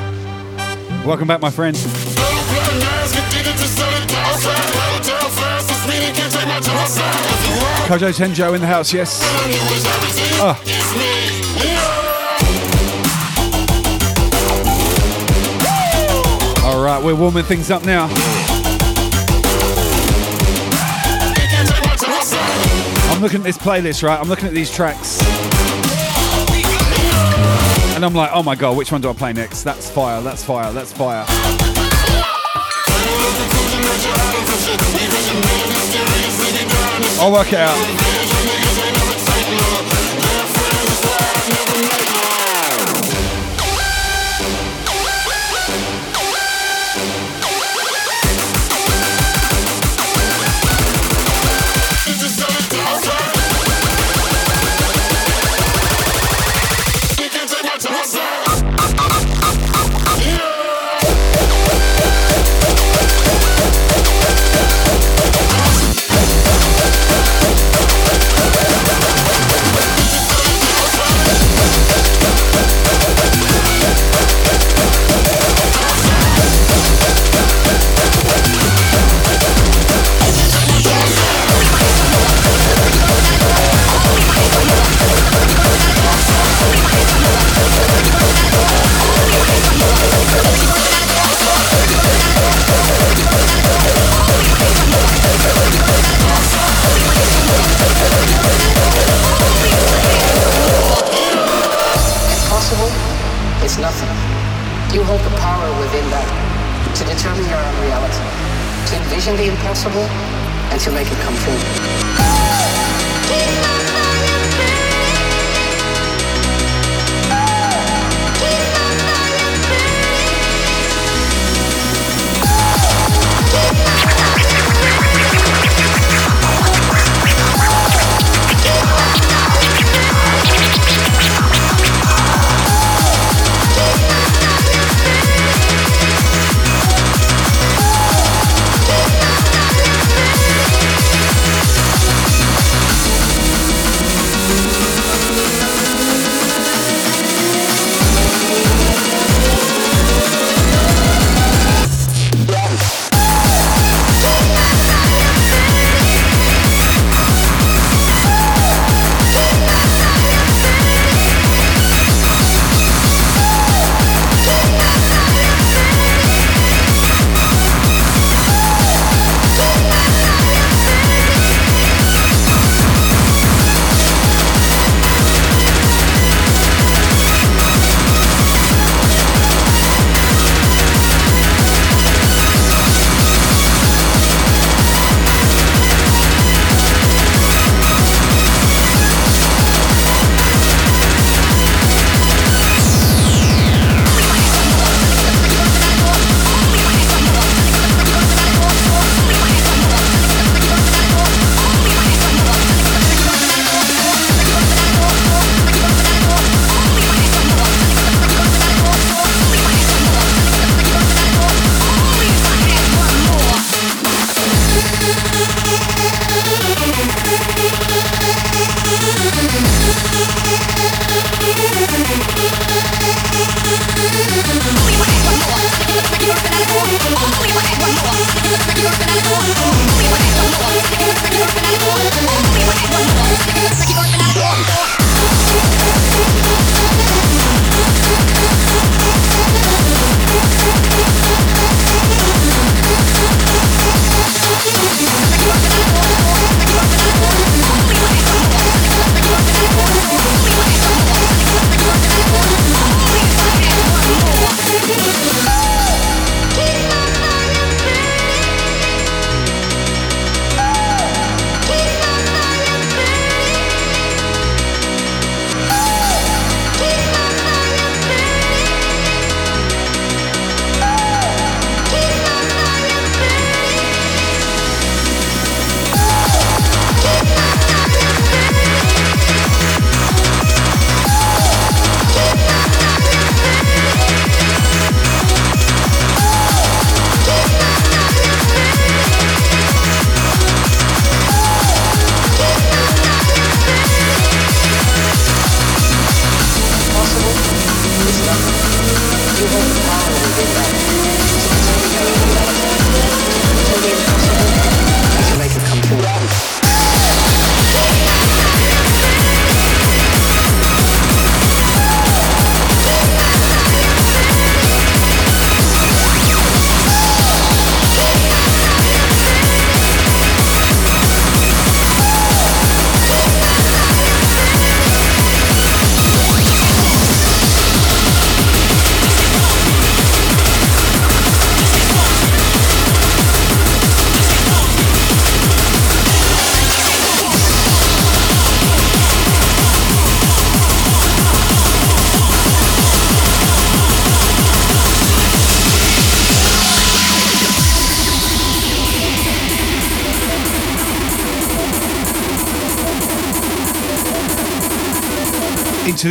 Welcome back, my friend. Kojo Tenjo in the house, yes. Ah. All right, we're warming things up now. I'm looking at this playlist, right? I'm looking at these tracks. And I'm like, oh my god, which one do I play next? That's fire, that's fire, that's fire. I'll work it out. To make it come true.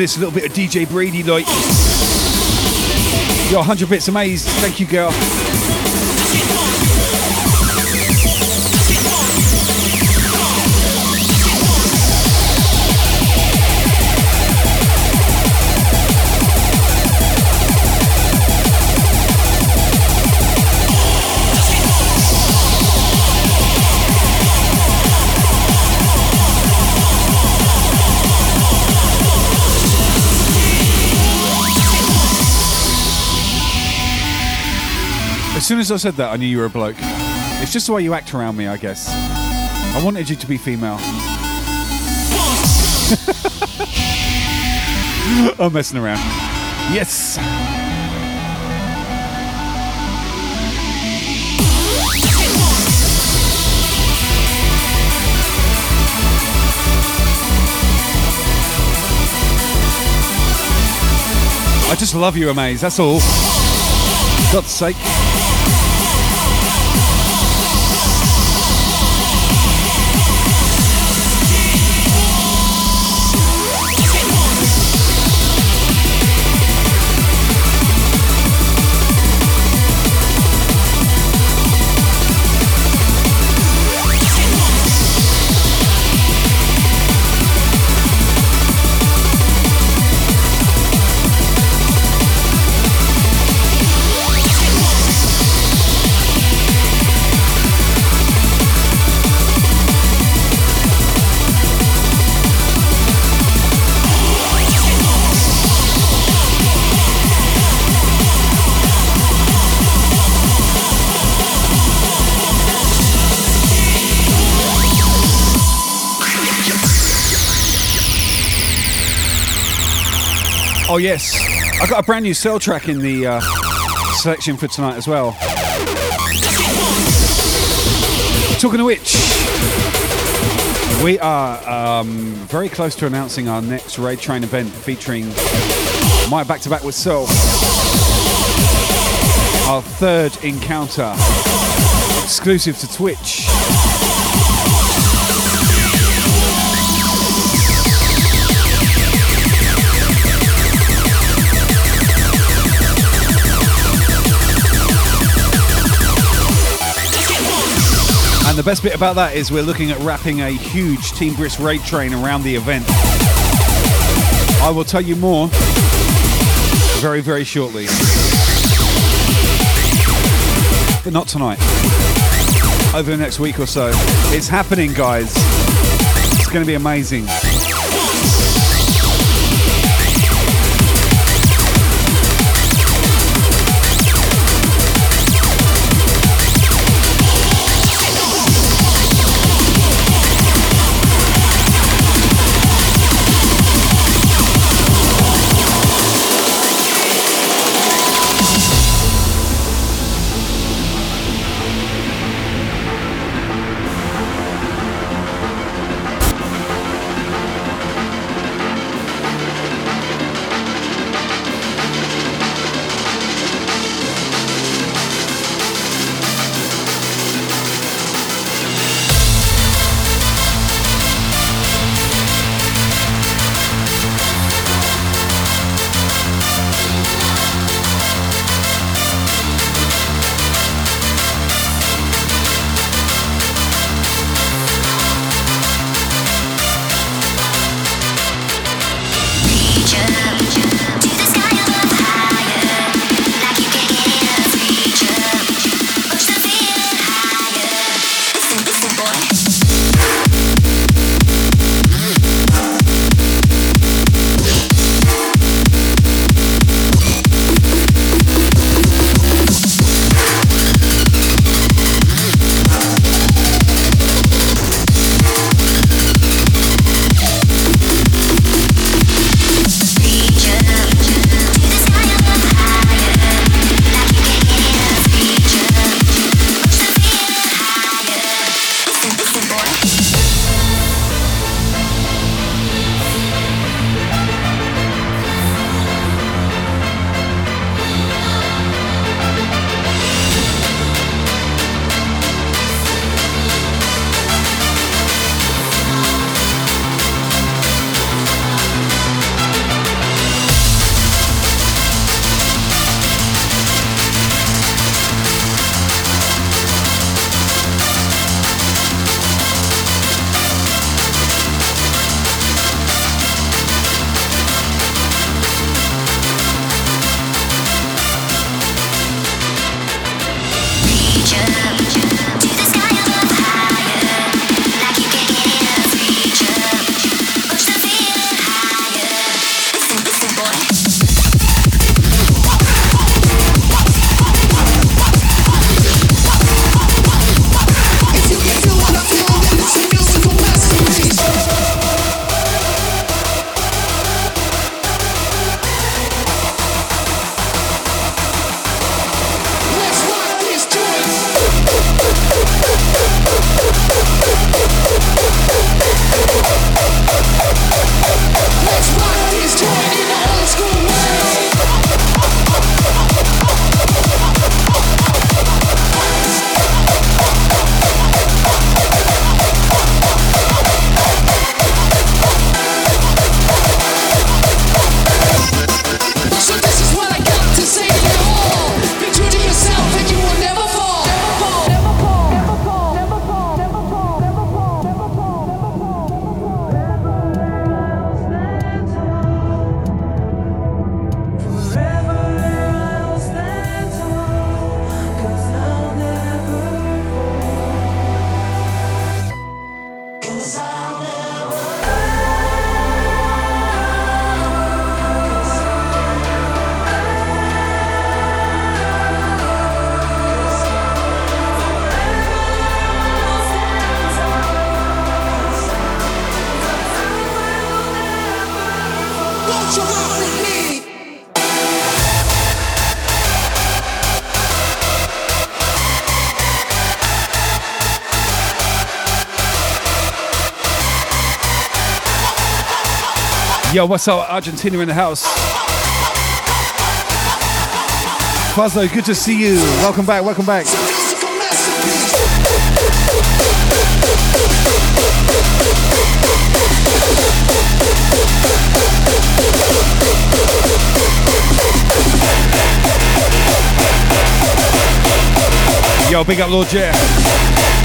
This little bit of DJ Brady like. You're 100 bits amazed. Thank you, girl. As soon as I said that, I knew you were a bloke. It's just the way you act around me, I guess. I wanted you to be female. <laughs> I'm messing around. Yes. I just love you, Amaze. That's all. God's sake. Yes, I got a brand new cell track in the uh, selection for tonight as well. Talking of which, we are um, very close to announcing our next Raid Train event featuring my back to back with Soul. Our third encounter, exclusive to Twitch. And the best bit about that is we're looking at wrapping a huge Team Brisk raid train around the event. I will tell you more very, very shortly. But not tonight. Over the next week or so. It's happening, guys. It's going to be amazing. Yo, what's up, Argentina in the house? Fuzzo, good to see you. Welcome back, welcome back. Yo, big up Lord Jeff.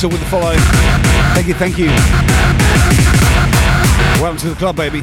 Axel with the follow. Thank you, thank you. Welcome to the club, baby.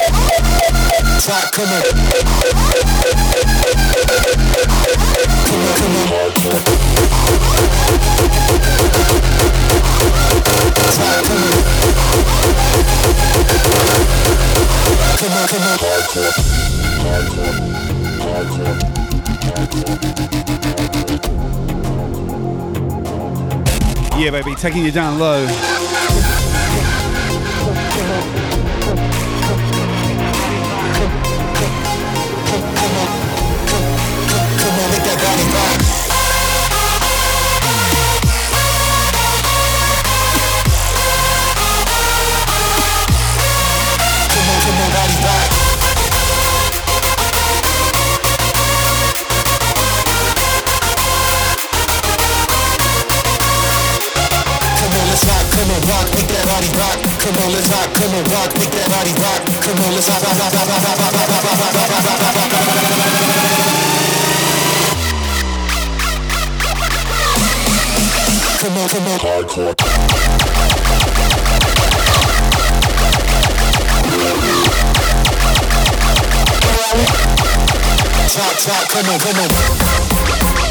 Rock, come on. Yeah, baby, taking you down low. Rock, come on, rock, make that body rock. Come on, let's rock, rock, rock, rock, rock, rock, rock, rock, rock, rock, rock, rock, rock, rock, Come on, come on, hardcore. Talk, talk, come on, come on.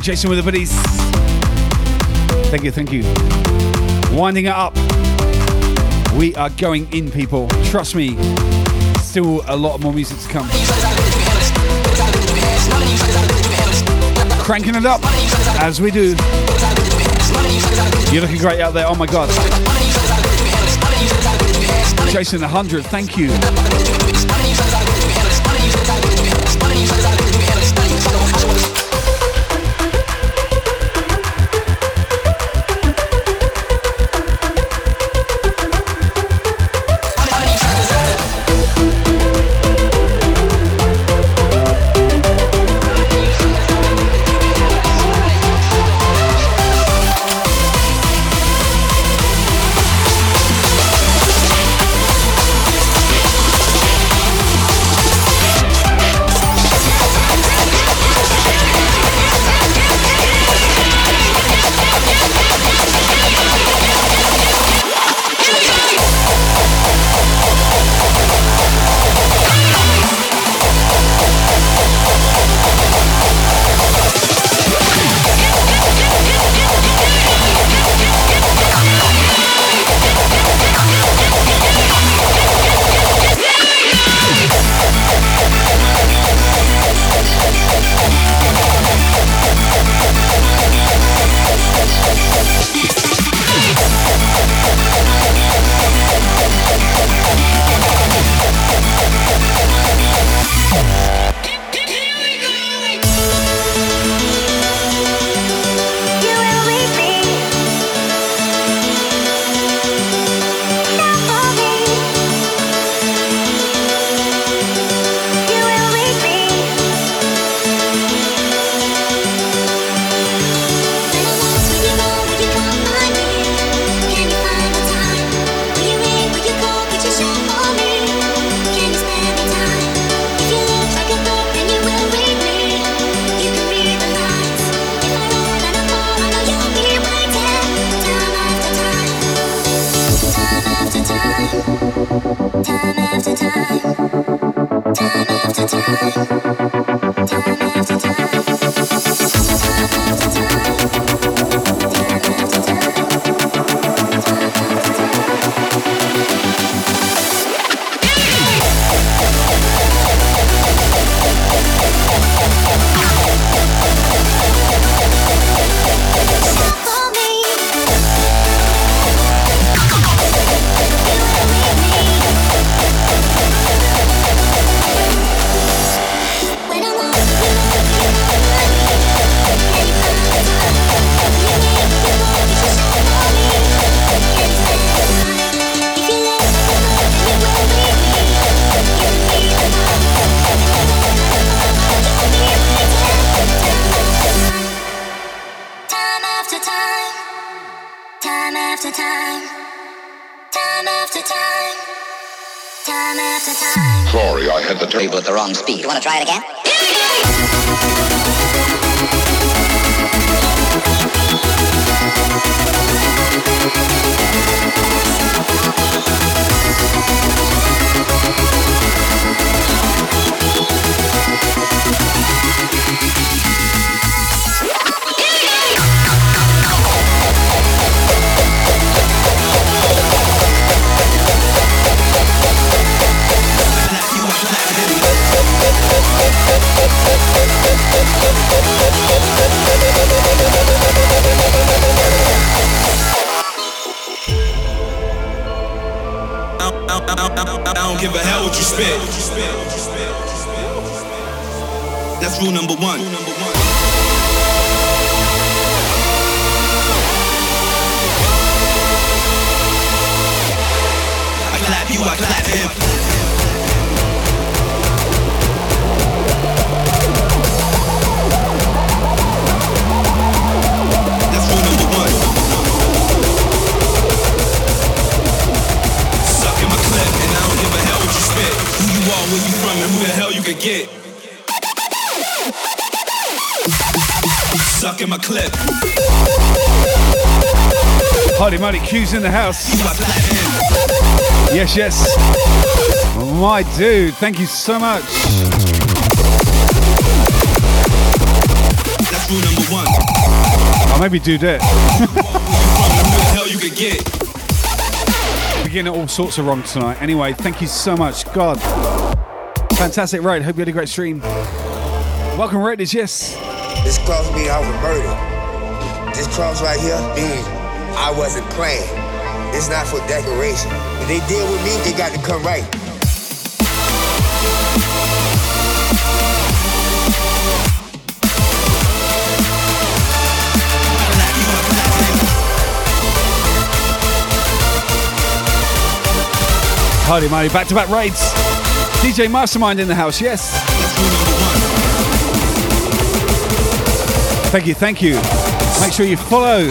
Yeah, Jason with the buddies. Thank you, thank you. Winding it up. We are going in, people. Trust me. Still a lot more music to come. Cranking it up as we do. You're looking great out there. Oh my god. Jason 100, thank you. Try it again? Holy moly, Q's in the house. Yes, yes. My dude, thank you so much. That's rule number one. I'll maybe do that. Who the hell you could get? Beginning all sorts of wrong tonight. Anyway, thank you so much. God. Fantastic raid. Hope you had a great stream. Welcome, Raiders. Yes. This cross me off of murder. This cross right here means I wasn't playing. It's not for decoration. If they deal with me, they got to come right. Holy moly, back to back raids. DJ Mastermind in the house, yes. Thank you, thank you. Make sure you follow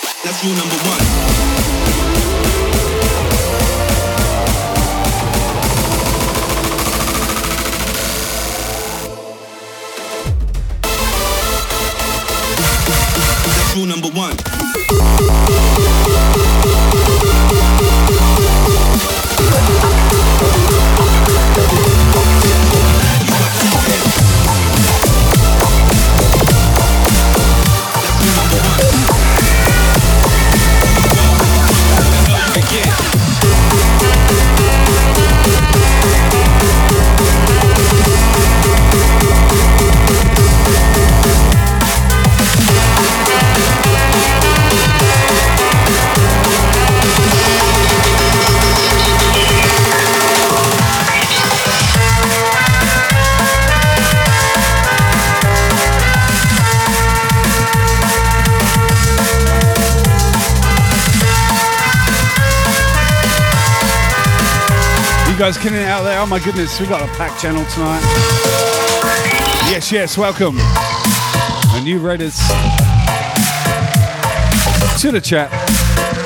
That's rule number one. Rule number one. Guys killing it out there? Oh my goodness, we got a packed channel tonight. Yes, yes, welcome. The new Raiders to the chat.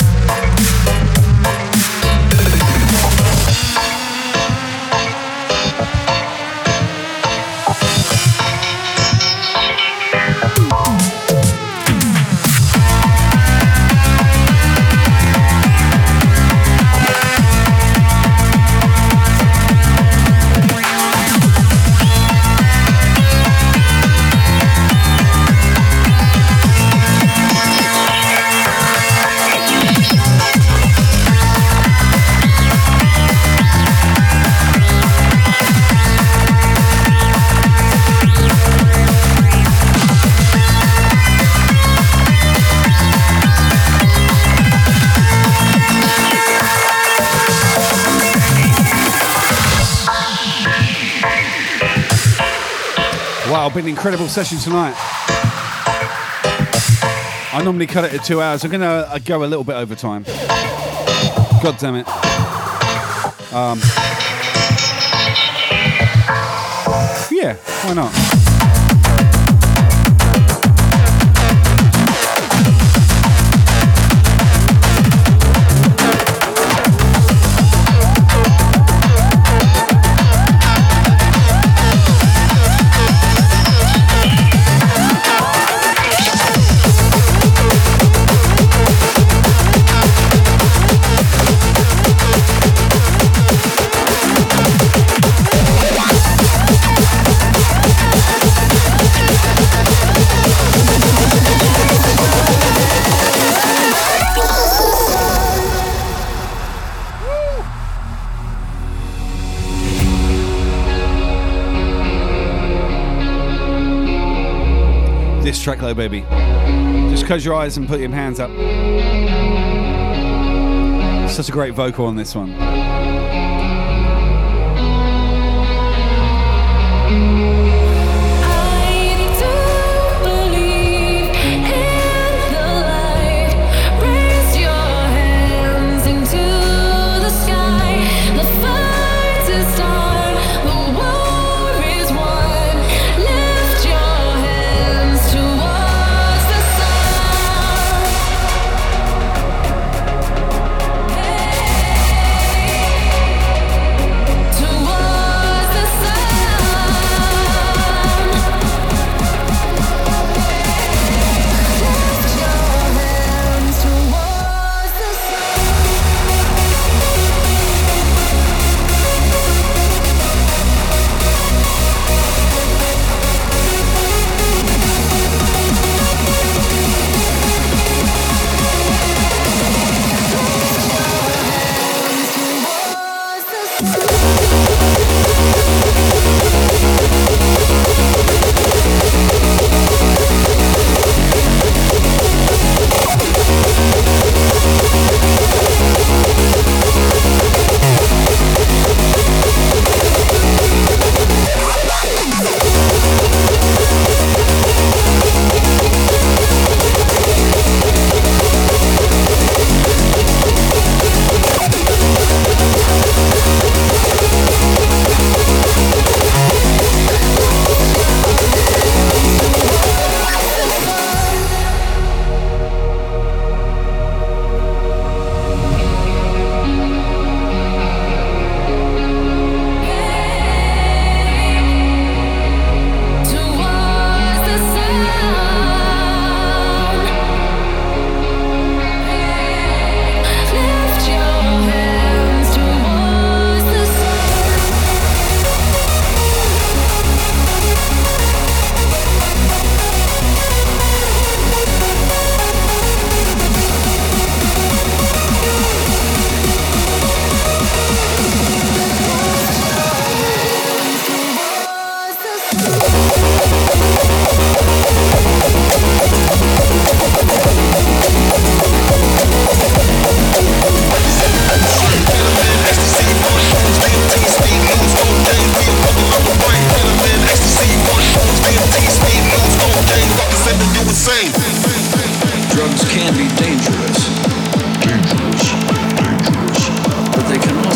Been an incredible session tonight. I normally cut it at two hours. I'm gonna uh, go a little bit over time. God damn it. Um, yeah, why not? Track, though, baby. Just close your eyes and put your hands up. Such a great vocal on this one.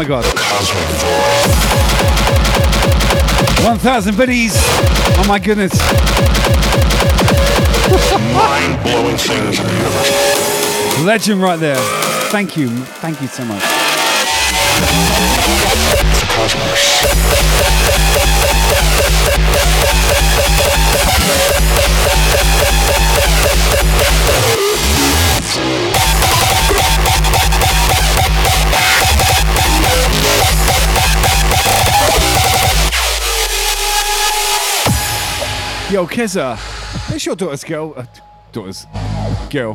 my god. 1,000 biddies. Oh my goodness. Mind blowing things in the universe. Legend right there. Thank you. Thank you so much. The cosmos. Yo, Kizza, it's your daughter's girl. Uh, daughter's girl.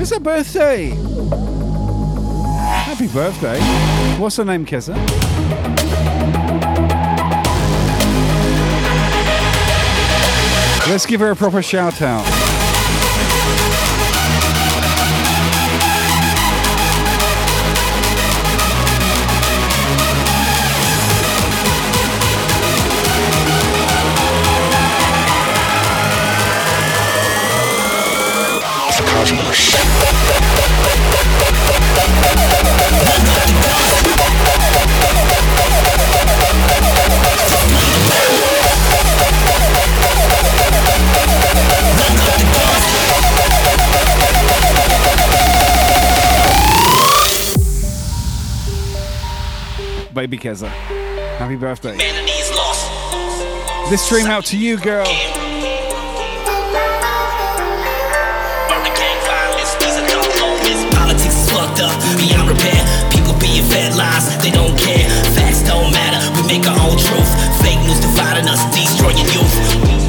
It's her birthday. Happy birthday. What's her name, Kizza? Let's give her a proper shout out. baby Keza. Happy birthday. This stream out to you, girl. beyond repair. People being fed lies, they don't care. Facts don't matter, we make our own truth. Fake news dividing us, destroying youth.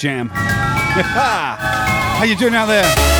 Jam. <laughs> How you doing out there?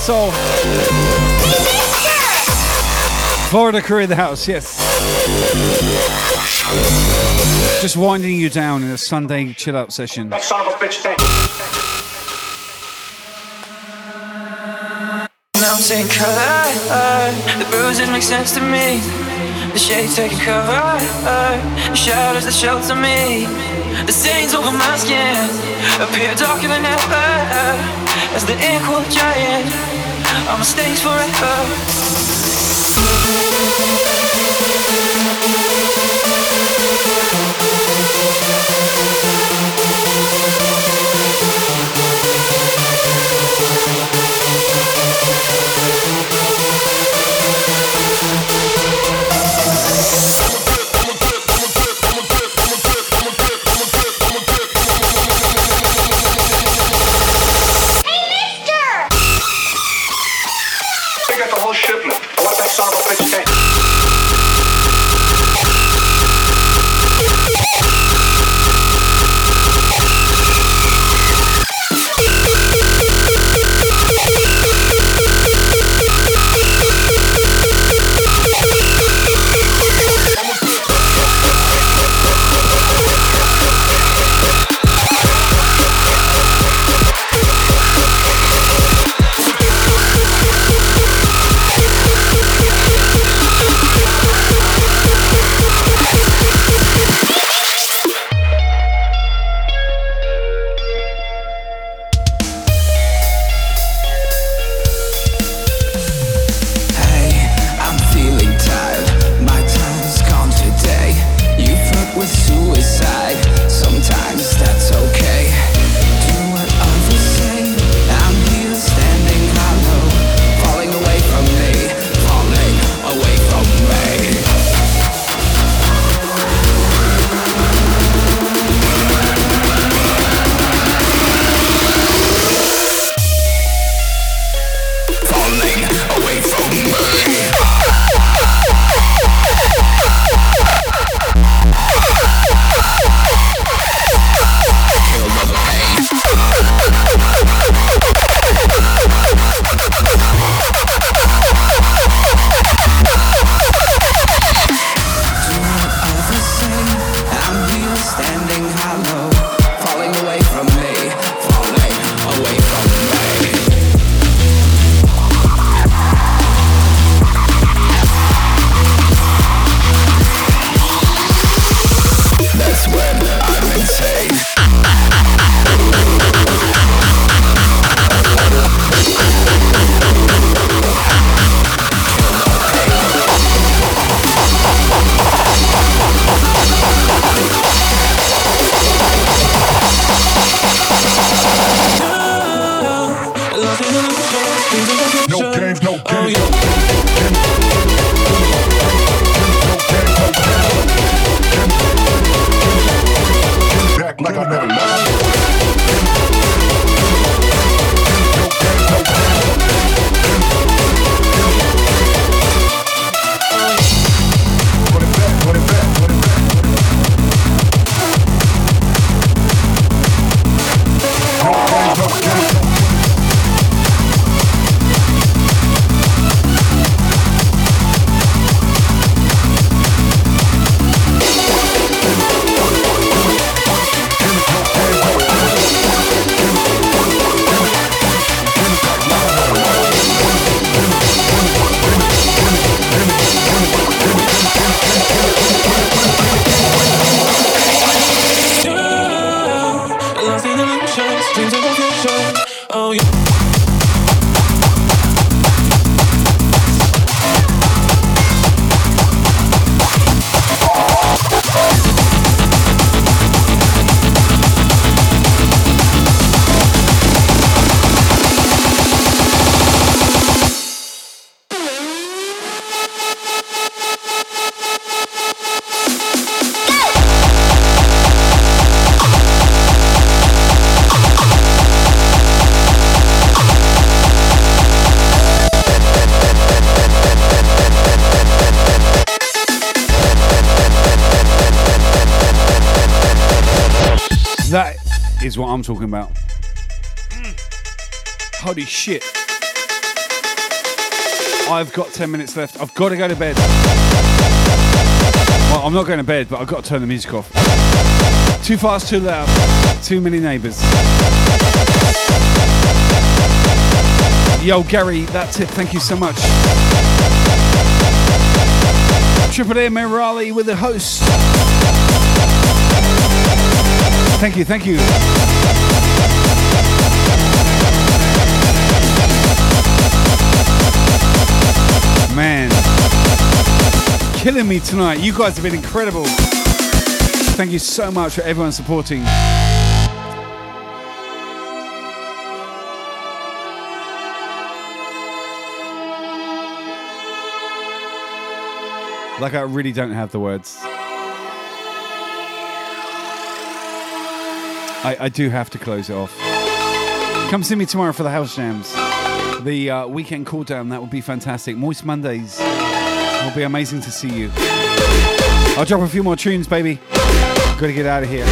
What's up, Marisol? Florida crew in the house, yes. Just winding you down in a Sunday chill out session. That son of a bitch dead. Now I'm seeing color. The bruises make sense to me. The shades taking cover. The shadows that shelter me. The stains over my skin appear darker than ever. As the equal giant, I'm a stains forever. Talking about. Holy shit. I've got 10 minutes left. I've got to go to bed. Well, I'm not going to bed, but I've got to turn the music off. Too fast, too loud, too many neighbours. Yo, Gary, that's it. thank you so much. Triple A Merali with the host. Thank you, thank you. Man, killing me tonight. You guys have been incredible. Thank you so much for everyone supporting. Like, I really don't have the words. I, I do have to close it off. Come see me tomorrow for the house jams. The uh, weekend cool down, that would be fantastic. Moist Mondays. It'll be amazing to see you. I'll drop a few more tunes, baby. Gotta get out of here.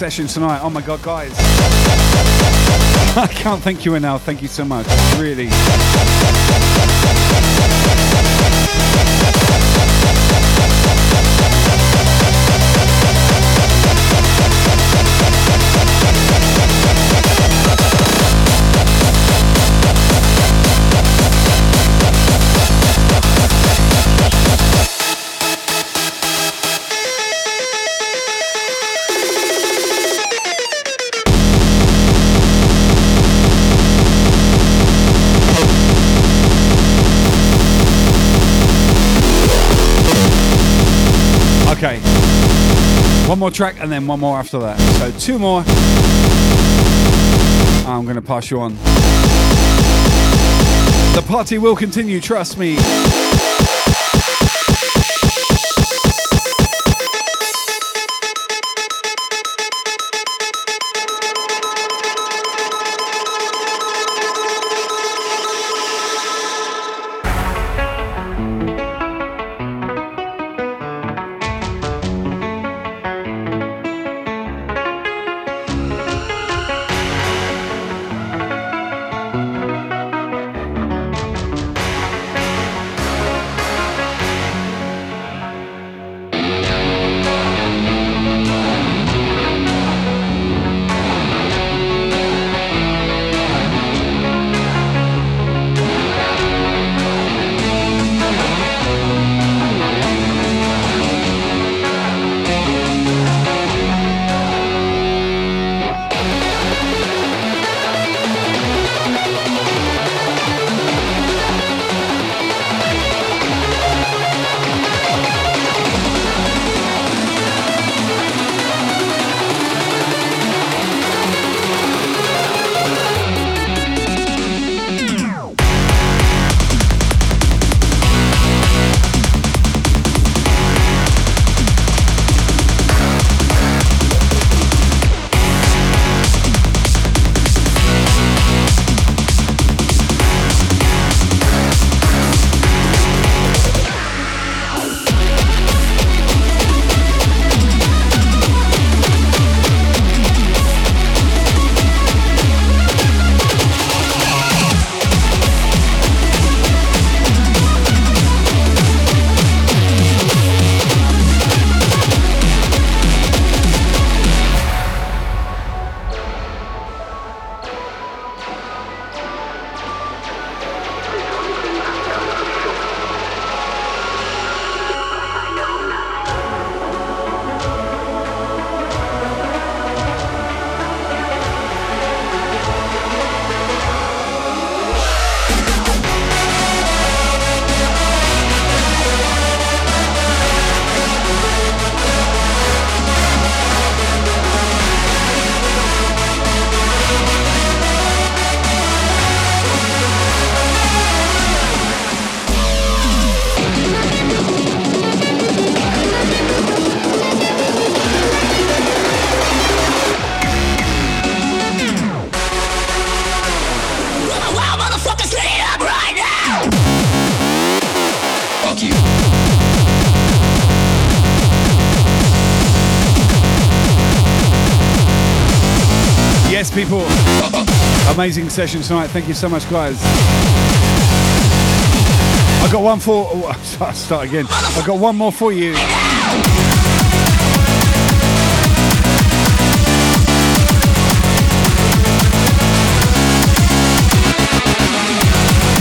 Session tonight. Oh my god, guys. <laughs> I can't thank you enough. Thank you so much. Really. More track and then one more after that. So two more. I'm going to pass you on. The party will continue, trust me. Amazing session tonight. Thank you so much, guys. I got one for. Oh, <laughs> start again. I got one more for you.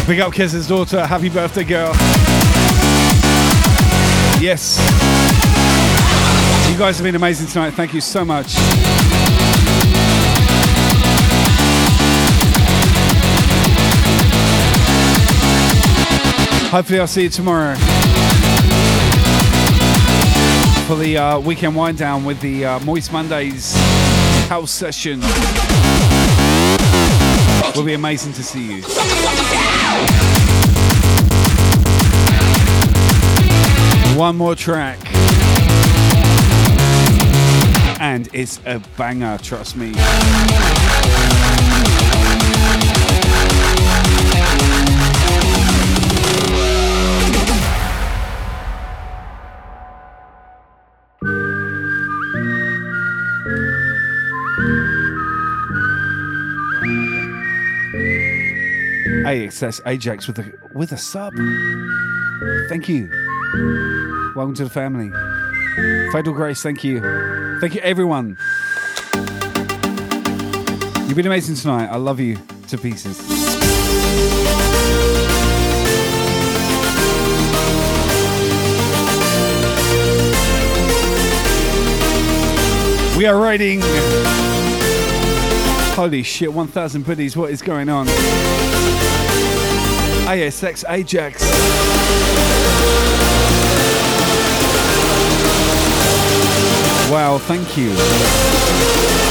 Big up Kez's daughter. Happy birthday, girl. Yes. You guys have been amazing tonight. Thank you so much. Hopefully, I'll see you tomorrow for the uh, weekend wind down with the uh, Moist Mondays house session. It will be amazing to see you. One more track. And it's a banger, trust me. AXS Ajax with a with a sub. Thank you. Welcome to the family. Fatal Grace, thank you. Thank you everyone. You've been amazing tonight. I love you to pieces. We are riding. Holy shit, 1,000 biddies. What is going on? ASX Ajax. Wow, thank you.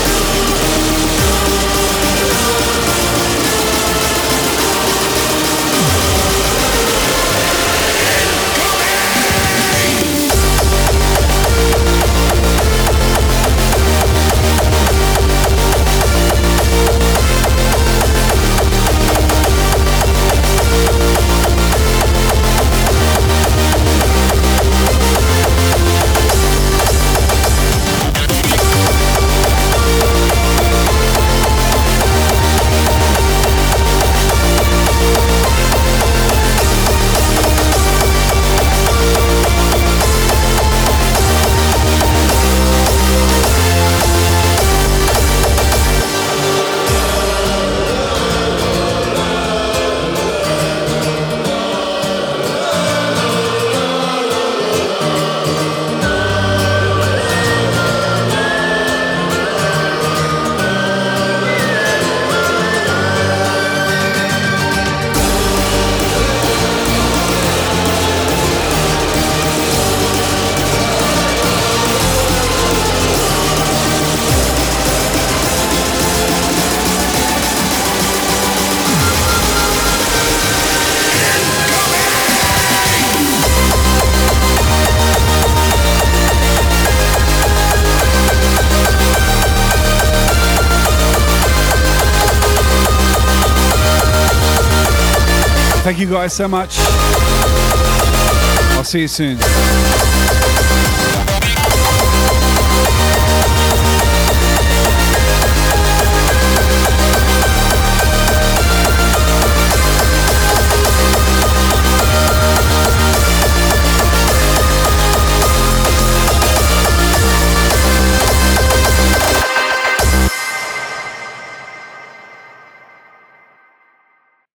Guys so much. I'll see you soon.